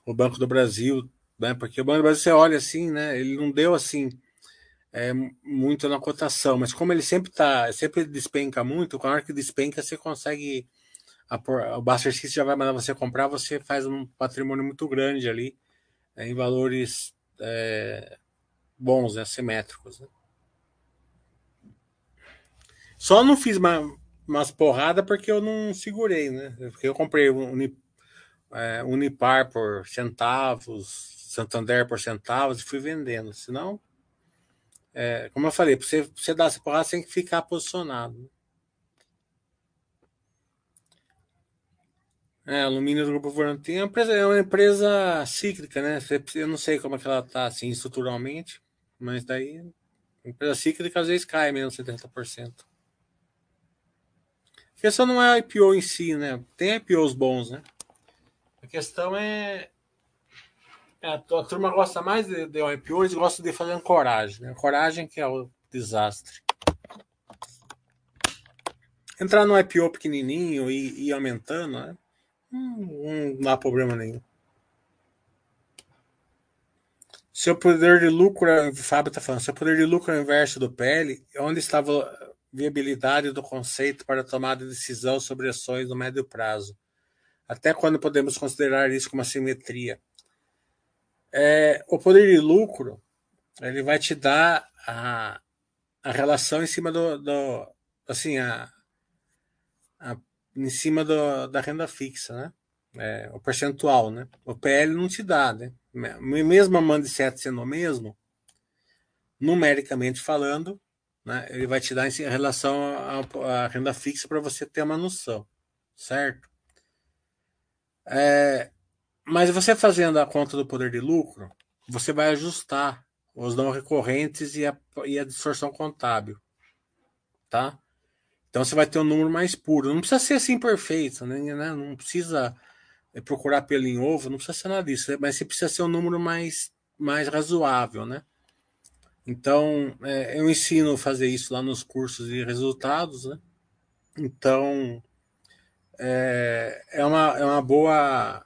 O Banco do Brasil, né? Porque o Banco do Brasil você olha assim, né? Ele não deu assim é, muito na cotação, mas como ele sempre tá, sempre despenca muito, com a hora que despenca você consegue a, o Buster já vai mandar você comprar, você faz um patrimônio muito grande ali, é, em valores é, bons, né, simétricos. Né? Só não fiz uma, umas porradas porque eu não segurei, né? Porque eu comprei um é, Unipar por centavos, Santander por centavos e fui vendendo. Senão, é, como eu falei, para você, você dar essa porrada, você tem que ficar posicionado. É, alumínio do Grupo Volantim é uma empresa, é uma empresa cíclica, né? Eu não sei como é que ela está assim estruturalmente, mas daí empresa cíclica às vezes cai menos 70%. A questão não é a IPO em si, né? Tem IPOs bons, né? A questão é. é a, turma gosta mais de, de IPO, eles gostam de fazer ancoragem. Né? Ancoragem que é o desastre. Entrar no IPO pequenininho e ir aumentando, né? Hum, não há problema nenhum. Seu poder de lucro, o Fábio está falando, seu poder de lucro é inverso do PL, onde estava a viabilidade do conceito para tomada de decisão sobre ações no médio prazo? Até quando podemos considerar isso como simetria? É, o poder de lucro ele vai te dar a, a relação em cima do, do assim a, a em cima do, da renda fixa, né? É, o percentual, né? O PL não te dá, né? Mesmo a MAN 7 sendo o mesmo, numericamente falando, né, ele vai te dar em relação à renda fixa para você ter uma noção, certo? É, mas você fazendo a conta do poder de lucro, você vai ajustar os não recorrentes e a, e a distorção contábil, tá? Então você vai ter um número mais puro. Não precisa ser assim perfeito, né? não precisa é, procurar pelo em ovo, não precisa ser nada disso, né? mas você precisa ser um número mais, mais razoável, né? Então, é, eu ensino a fazer isso lá nos cursos de resultados, né? Então, é, é, uma, é uma boa.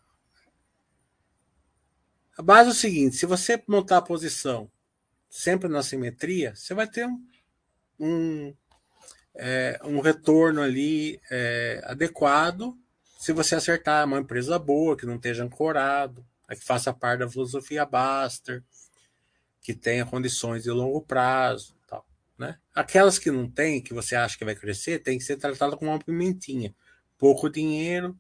A base é o seguinte: se você montar a posição sempre na simetria, você vai ter um, um é, um retorno ali é, adequado se você acertar uma empresa boa, que não esteja ancorado, que faça parte da filosofia Baster, que tenha condições de longo prazo. Tal, né? Aquelas que não tem, que você acha que vai crescer, tem que ser tratada como uma pimentinha. Pouco dinheiro,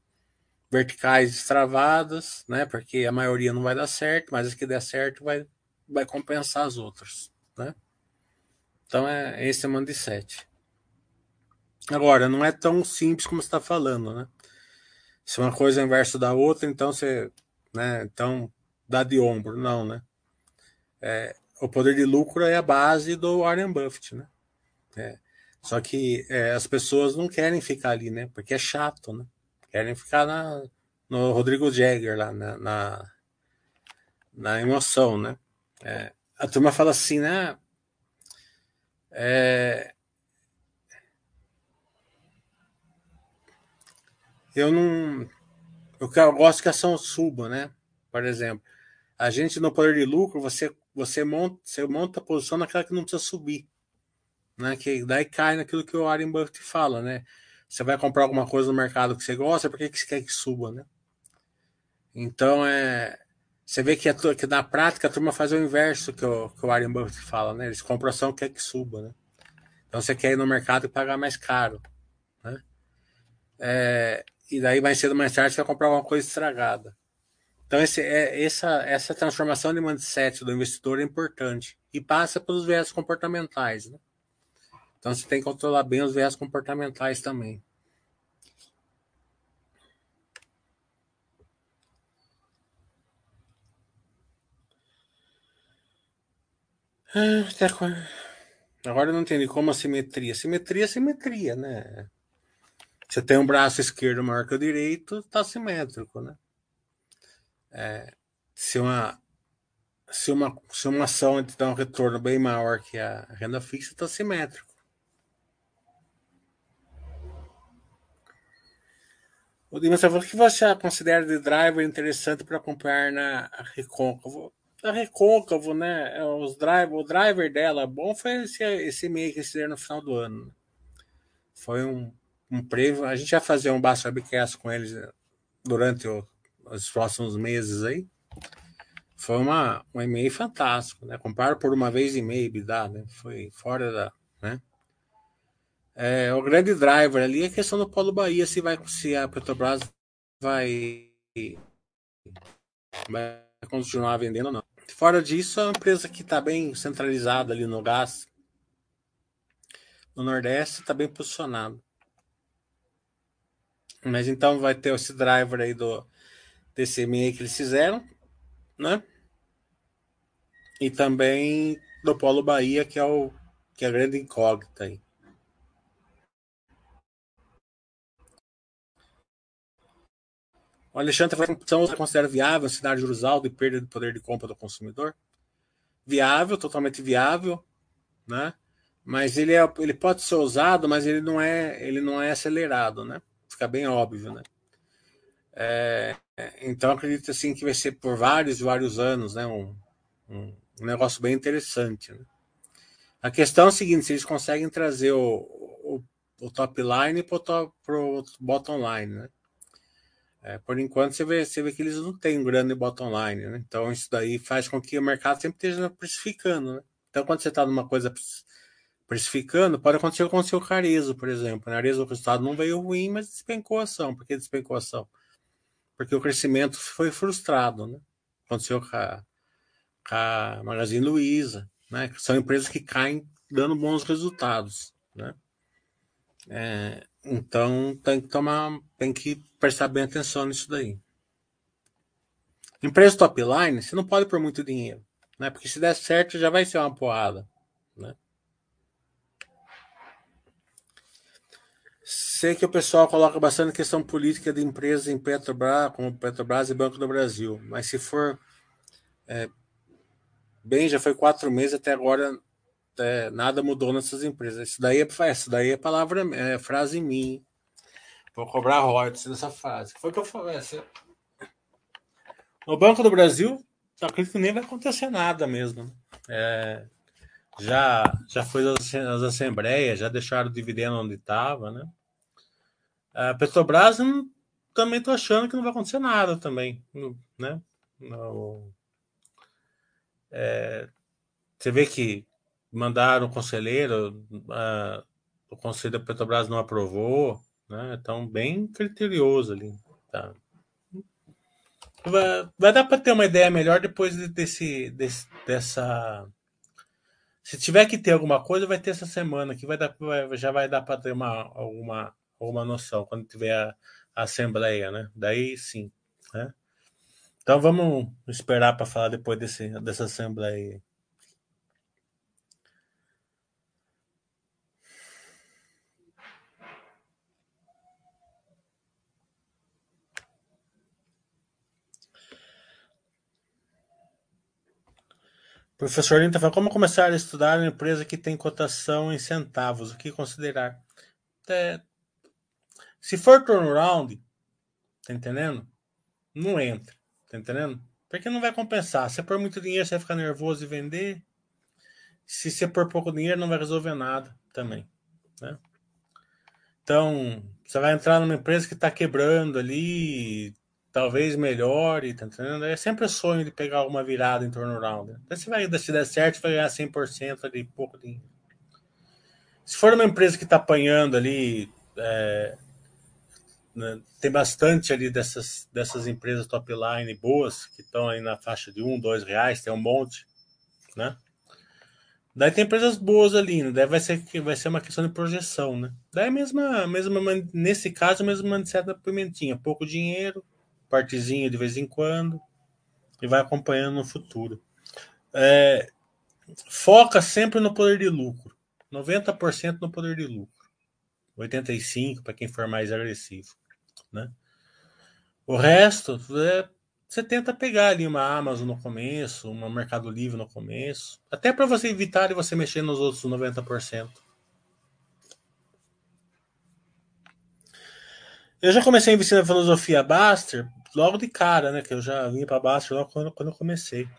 verticais destravadas, né? porque a maioria não vai dar certo, mas as que der certo vai, vai compensar as outras. Né? Então, é, esse é o mindset. Agora, não é tão simples como você está falando, né? Se uma coisa é inverso da outra, então você, né? Então dá de ombro, não, né? É, o poder de lucro é a base do Warren Buffett, né? É, só que é, as pessoas não querem ficar ali, né? Porque é chato, né? Querem ficar na, no Rodrigo Jagger lá, na, na, na emoção, né? É, a turma fala assim, né? É, eu não. Eu gosto que a ação suba, né? Por exemplo, a gente no poder de lucro, você, você, monta, você monta a posição naquela que não precisa subir. Né? Que daí cai naquilo que o Warren Buffett fala, né? Você vai comprar alguma coisa no mercado que você gosta, por que, que você quer que suba, né? Então é. Você vê que, a, que na prática a turma faz o inverso que o, que o Warren Buffett fala, né? Eles compram ação que quer que suba, né? Então você quer ir no mercado e pagar mais caro. Né? É, e daí mais cedo ou mais tarde você vai comprar alguma coisa estragada. Então esse, é, essa, essa transformação de mindset do investidor é importante e passa pelos viés comportamentais. Né? Então você tem que controlar bem os viés comportamentais também. Ah, agora eu não entendi como a simetria. Simetria é simetria, né? Você tem um braço esquerdo maior que o direito, está simétrico, né? É, se uma se uma se uma ação te dá um retorno bem maior que a renda fixa, está simétrico. O Dimas falou que você considera de driver interessante para acompanhar na Recôncavo. A Recôncavo, né? É os driver, o driver dela bom foi esse, esse meio que eles fizeram no final do ano. Né? Foi um, um prêmio. A gente vai fazer um Basta Webcast com eles eh, durante o, os próximos meses aí. Foi uma, um e-mail fantástico, né? Comparo por uma vez e meio, dá, né? Foi fora da. Né? É, o grande driver ali é a questão do Polo Bahia, se, vai, se a Petrobras vai, vai continuar vendendo ou não. Fora disso, é uma empresa que está bem centralizada ali no gás, no Nordeste, está bem posicionado. Mas então vai ter esse driver aí do desse MA que eles fizeram, né? E também do Polo Bahia, que é o que é a grande incógnita aí. O Alexandre está falando que você considera viável a cidade de juros altos e perda de poder de compra do consumidor? Viável, totalmente viável, né? Mas ele, é, ele pode ser usado, mas ele não é, ele não é acelerado, né? Fica bem óbvio, né? É, então acredito assim que vai ser por vários vários anos, né? Um, um, negócio bem interessante. Né? A questão é a seguinte: se eles conseguem trazer o, o, o top line para o bottom line, né? É, por enquanto você vê, você vê que eles não têm um grande bottom line, né? Então isso daí faz com que o mercado sempre esteja precificando, né? Então quando você está numa coisa precificando, pode acontecer com o seu Carezo, por exemplo. Na Carezo o resultado não veio ruim, mas despencou a ação. Por que despencou a ação? Porque o crescimento foi frustrado, né? Aconteceu com a, com a Magazine Luiza, né? São empresas que caem dando bons resultados, né? É, então tem que tomar, tem que prestar bem atenção nisso daí. Empresa top line, você não pode por muito dinheiro, né? Porque se der certo já vai ser uma porrada, Sei que o pessoal coloca bastante questão política de empresas em Petrobras, como Petrobras e Banco do Brasil, mas se for é, bem, já foi quatro meses até agora, é, nada mudou nessas empresas. Isso daí é, isso daí é palavra, é frase minha. Vou cobrar royalties nessa frase. Foi que eu falei. Essa... No Banco do Brasil, acredito que nem vai acontecer nada mesmo. É, já, já foi as assembleias, já deixaram o dividendo onde estava, né? A Petrobras também estou achando que não vai acontecer nada também, né? É, você vê que mandaram o conselheiro, a, o conselho da Petrobras não aprovou, né? Então, bem criterioso ali. Tá? Vai, vai dar para ter uma ideia melhor depois desse, desse, dessa. Se tiver que ter alguma coisa, vai ter essa semana que vai dar, vai, já vai dar para ter uma, alguma uma noção quando tiver a, a assembleia, né? Daí sim, né? Então vamos esperar para falar depois desse, dessa assembleia. Professor Linta fala, como começar a estudar uma empresa que tem cotação em centavos? O que considerar? É, se for turnaround, tá entendendo? Não entra, tá entendendo? Porque não vai compensar. Se pôr muito dinheiro, você vai ficar nervoso e vender. Se você pôr pouco dinheiro, não vai resolver nada também, né? Então, você vai entrar numa empresa que está quebrando ali, talvez melhore, tá entendendo? É sempre o sonho de pegar alguma virada em turnaround. Né? Se, vai, se der certo, vai ganhar 100% ali, pouco dinheiro. Se for uma empresa que está apanhando ali, é, né? Tem bastante ali dessas, dessas empresas top line boas que estão aí na faixa de um, dois reais, tem um monte, né? Daí tem empresas boas ali, né? Daí vai ser, vai ser uma questão de projeção, né? Daí mesma, mesma nesse caso, mesmo mindset da pimentinha. Pouco dinheiro, partezinha de vez em quando, e vai acompanhando no futuro. É, foca sempre no poder de lucro. 90% no poder de lucro. 85% para quem for mais agressivo. Né? O resto é você tenta pegar ali uma Amazon no começo, uma Mercado Livre no começo, até para você evitar de você mexer nos outros 90%. Eu já comecei a investir na filosofia Baster logo de cara, né? Que eu já vim para Baster logo quando, quando eu comecei.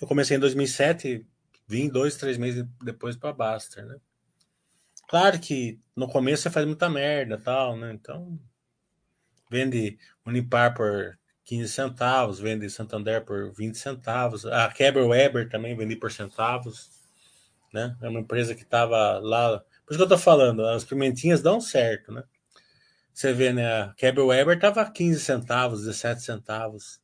Eu comecei em 2007, vim dois, três meses depois para Baster, né? Claro que no começo você faz muita merda, tal, né? Então vende Unipar por 15 centavos, vende Santander por 20 centavos. A Keber Weber também vendi por centavos. Né? É uma empresa que estava lá. Por isso que eu estou falando, as pimentinhas dão certo, né? Você vê, né? A Keber Weber estava 15 centavos, 17 centavos.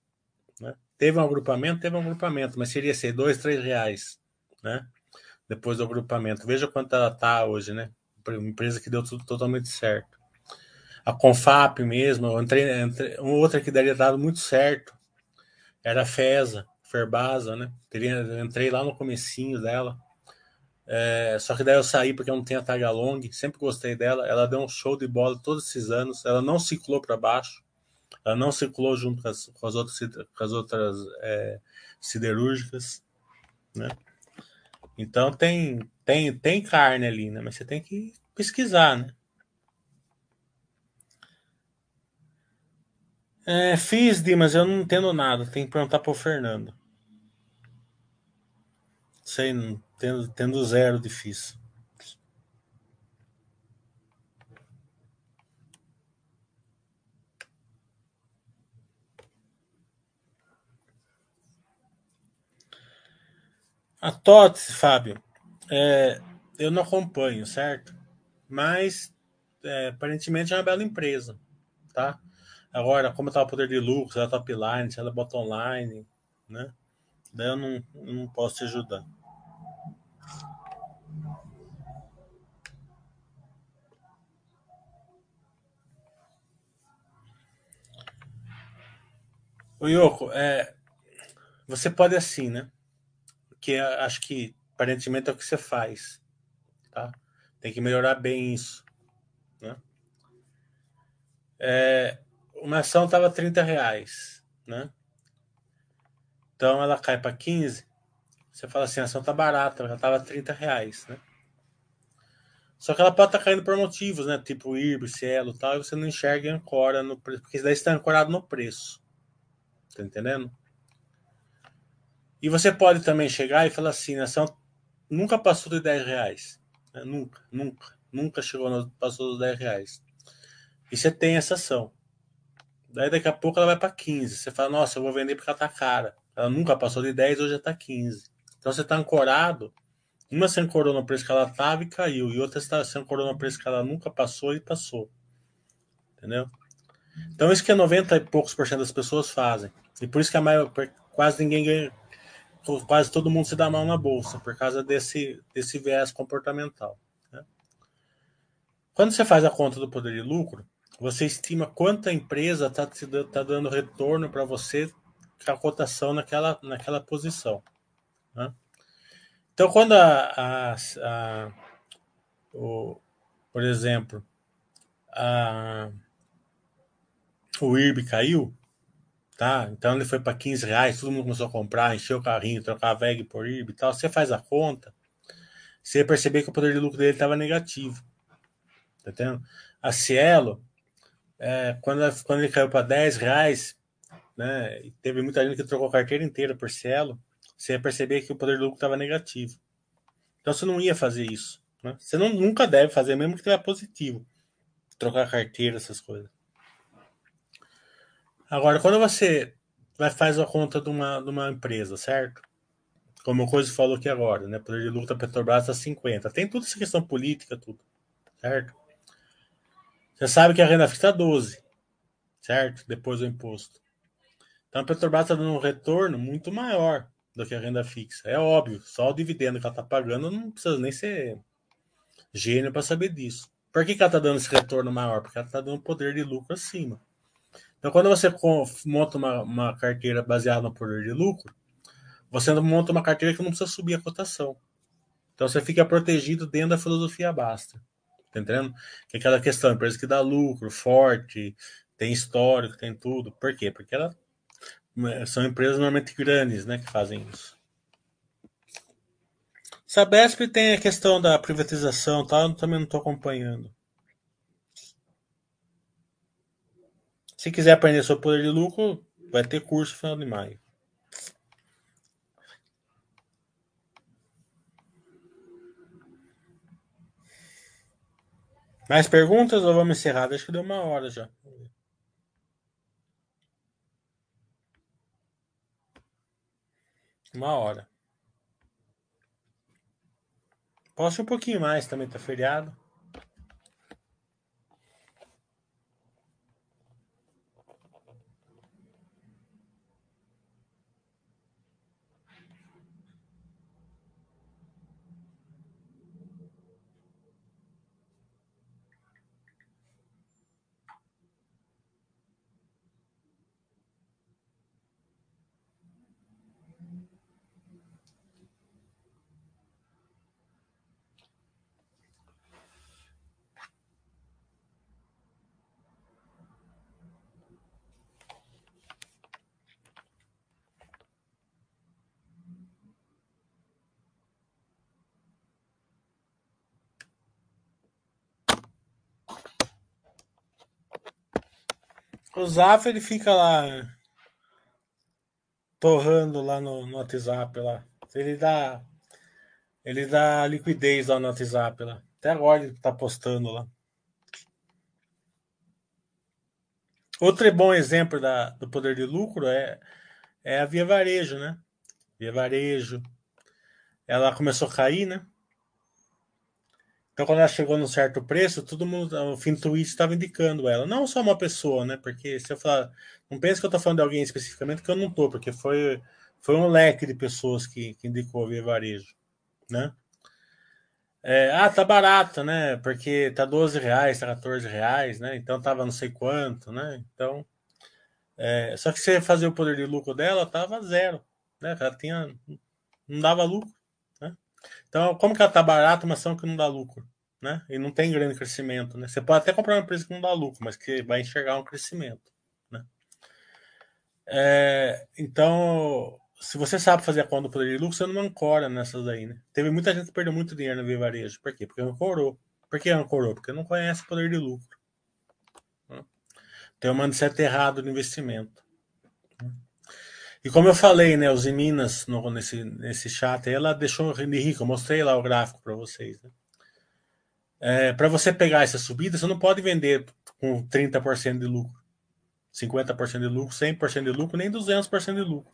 Né? Teve um agrupamento, teve um agrupamento, mas seria ser 2, 3 reais, né? Depois do agrupamento. Veja quanto ela está hoje, né? Uma empresa que deu tudo totalmente certo a Confap mesmo, eu entrei, entrei, uma outra que daria dado muito certo era a FESA, Ferbasa, né? Teria, entrei lá no comecinho dela. É, só que daí eu saí porque eu não tenho a tag long, sempre gostei dela. Ela deu um show de bola todos esses anos. Ela não ciclou para baixo, ela não ciclou junto com as, com as outras, com as outras é, siderúrgicas, né? Então tem, tem, tem carne ali, né? Mas você tem que pesquisar, né? É, fiz, Dimas, eu não entendo nada. Tem que perguntar pro Fernando. Sei, não, tendo, tendo zero difícil. A TOTS, Fábio, é, eu não acompanho, certo? Mas é, aparentemente é uma bela empresa, tá? Agora, como está o poder de lucro, se ela é top line, se ela é bottom line, né? Daí eu não, não posso te ajudar. O Yoko, é, você pode assim, né? Que acho que aparentemente é o que você faz, tá? Tem que melhorar bem isso, né? É, uma ação estava 30 reais, né? Então ela cai para 15. Você fala assim, a ação tá barata, ela estava 30 reais, né? Só que ela pode estar tá caindo por motivos, né? Tipo IRB, Cielo tal, e você não enxerga ancora no preço, porque daí está ancorado no preço. Tá entendendo? E você pode também chegar e falar assim, a ação nunca passou de 10 reais. Né? Nunca, nunca, nunca chegou, no, passou dos 10 reais. E você tem essa ação. Daí daqui a pouco ela vai para 15. Você fala, nossa, eu vou vender porque ela tá cara. Ela nunca passou de 10, hoje já tá 15. Então você tá ancorado. Uma você ancorou no preço que ela tava e caiu. E outra você ancorou no preço que ela nunca passou e passou. Entendeu? Então isso que é 90 e poucos por cento das pessoas fazem. E por isso que a maior, quase ninguém ganha. Quase todo mundo se dá mal na bolsa, por causa desse, desse viés comportamental. Né? Quando você faz a conta do poder de lucro, você estima quanto a empresa está tá dando retorno para você com a cotação naquela, naquela posição. Né? Então, quando a, a, a o, por exemplo, a, o IRB caiu, tá? Então ele foi para 15 reais, todo mundo começou a comprar, encheu o carrinho, trocar a VEG por IRB e tal. Você faz a conta, você ia perceber que o poder de lucro dele estava negativo. Tá entendendo? A Cielo, é, quando, quando ele caiu para 10 reais, né, teve muita gente que trocou a carteira inteira por Cielo, você ia perceber que o poder do lucro estava negativo. Então você não ia fazer isso. Né? Você não, nunca deve fazer, mesmo que estiver positivo. Trocar a carteira, essas coisas. Agora, quando você vai fazer a conta de uma, de uma empresa, certo? Como o Coisa falou aqui agora, né? Poder de lucro da Petrobras está 50. Tem toda essa questão política, tudo. Certo? Você sabe que a renda fixa está 12, certo? Depois do imposto. Então a Petrobras está dando um retorno muito maior do que a renda fixa. É óbvio, só o dividendo que ela está pagando não precisa nem ser gênio para saber disso. Por que, que ela está dando esse retorno maior? Porque ela está dando poder de lucro acima. Então, quando você monta uma, uma carteira baseada no poder de lucro, você monta uma carteira que não precisa subir a cotação. Então, você fica protegido dentro da filosofia basta. Tá entendendo? Que é aquela questão, empresa que dá lucro, forte, tem histórico, tem tudo. Por quê? Porque ela, é, são empresas normalmente grandes né, que fazem isso. Sabesp tem a questão da privatização, tá? Eu também não estou acompanhando. Se quiser aprender sobre poder de lucro, vai ter curso no final de maio. Mais perguntas ou vamos encerrar? Acho que deu uma hora já. Uma hora. Posso um pouquinho mais também, tá feriado. O Zaf ele fica lá torrando lá no, no WhatsApp lá. Ele dá ele dá liquidez lá no WhatsApp lá. Até agora ele tá postando lá. Outro bom exemplo da, do poder de lucro é, é a Via Varejo, né? Via Varejo. Ela começou a cair, né? Então, quando ela chegou num certo preço, todo mundo, o tweet estava indicando ela. Não só uma pessoa, né? Porque se eu falar. Não pense que eu estou falando de alguém especificamente, que eu não estou, porque foi, foi um leque de pessoas que, que indicou via varejo, né? É, ah, tá barato, né? Porque tá 12 reais, tá 14 reais, né? Então tava não sei quanto, né? Então. É, só que você fazer o poder de lucro dela, tava zero, né? Ela tinha. Não dava lucro. Então, como que ela está barata, uma ação que não dá lucro, né? E não tem grande crescimento, né? Você pode até comprar uma empresa que não dá lucro, mas que vai enxergar um crescimento, né? É, então, se você sabe fazer a conta do poder de lucro, você não ancora nessas aí, né? Teve muita gente que perdeu muito dinheiro no Via Varejo. Por quê? Porque ancorou. Por que ancorou? Porque não conhece o poder de lucro. Né? Tem um mindset errado no investimento. E como eu falei, né, os Minas no, nesse, nesse chat, ela deixou de rico. Eu mostrei lá o gráfico para vocês. Né? É, para você pegar essa subida, você não pode vender com 30% de lucro, 50% de lucro, 100% de lucro, nem 200% de lucro.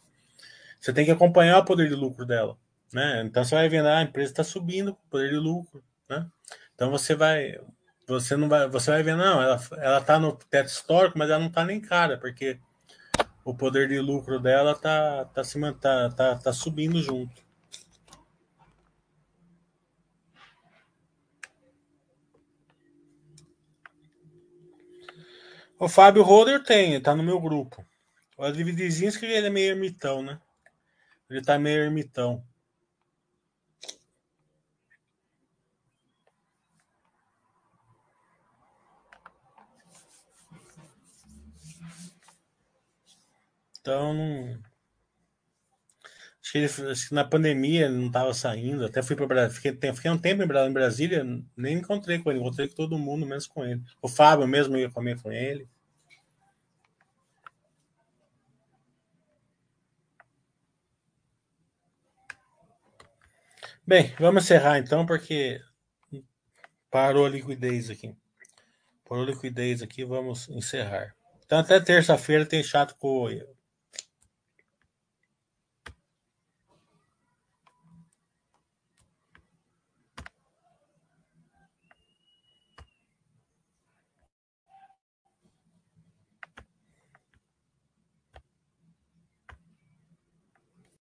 Você tem que acompanhar o poder de lucro dela. Né? Então você vai vendo, ah, a empresa está subindo o poder de lucro. Né? Então você vai. Você não vai. Você vai ver, não, ela, ela tá no teto histórico, mas ela não está nem cara, porque o poder de lucro dela tá, tá, se, tá, tá, tá subindo junto. O Fábio Roder tem, tá no meu grupo. O Advidizinho que ele é meio ermitão, né? Ele tá meio ermitão. Então, acho, que ele, acho que na pandemia ele não estava saindo. Até fui para fiquei, fiquei um tempo em Brasília, nem encontrei com ele, encontrei com todo mundo, menos com ele. O Fábio mesmo ia comer com ele. Bem, vamos encerrar então, porque parou a liquidez aqui. Parou a liquidez aqui, vamos encerrar. Então, até terça-feira tem chato com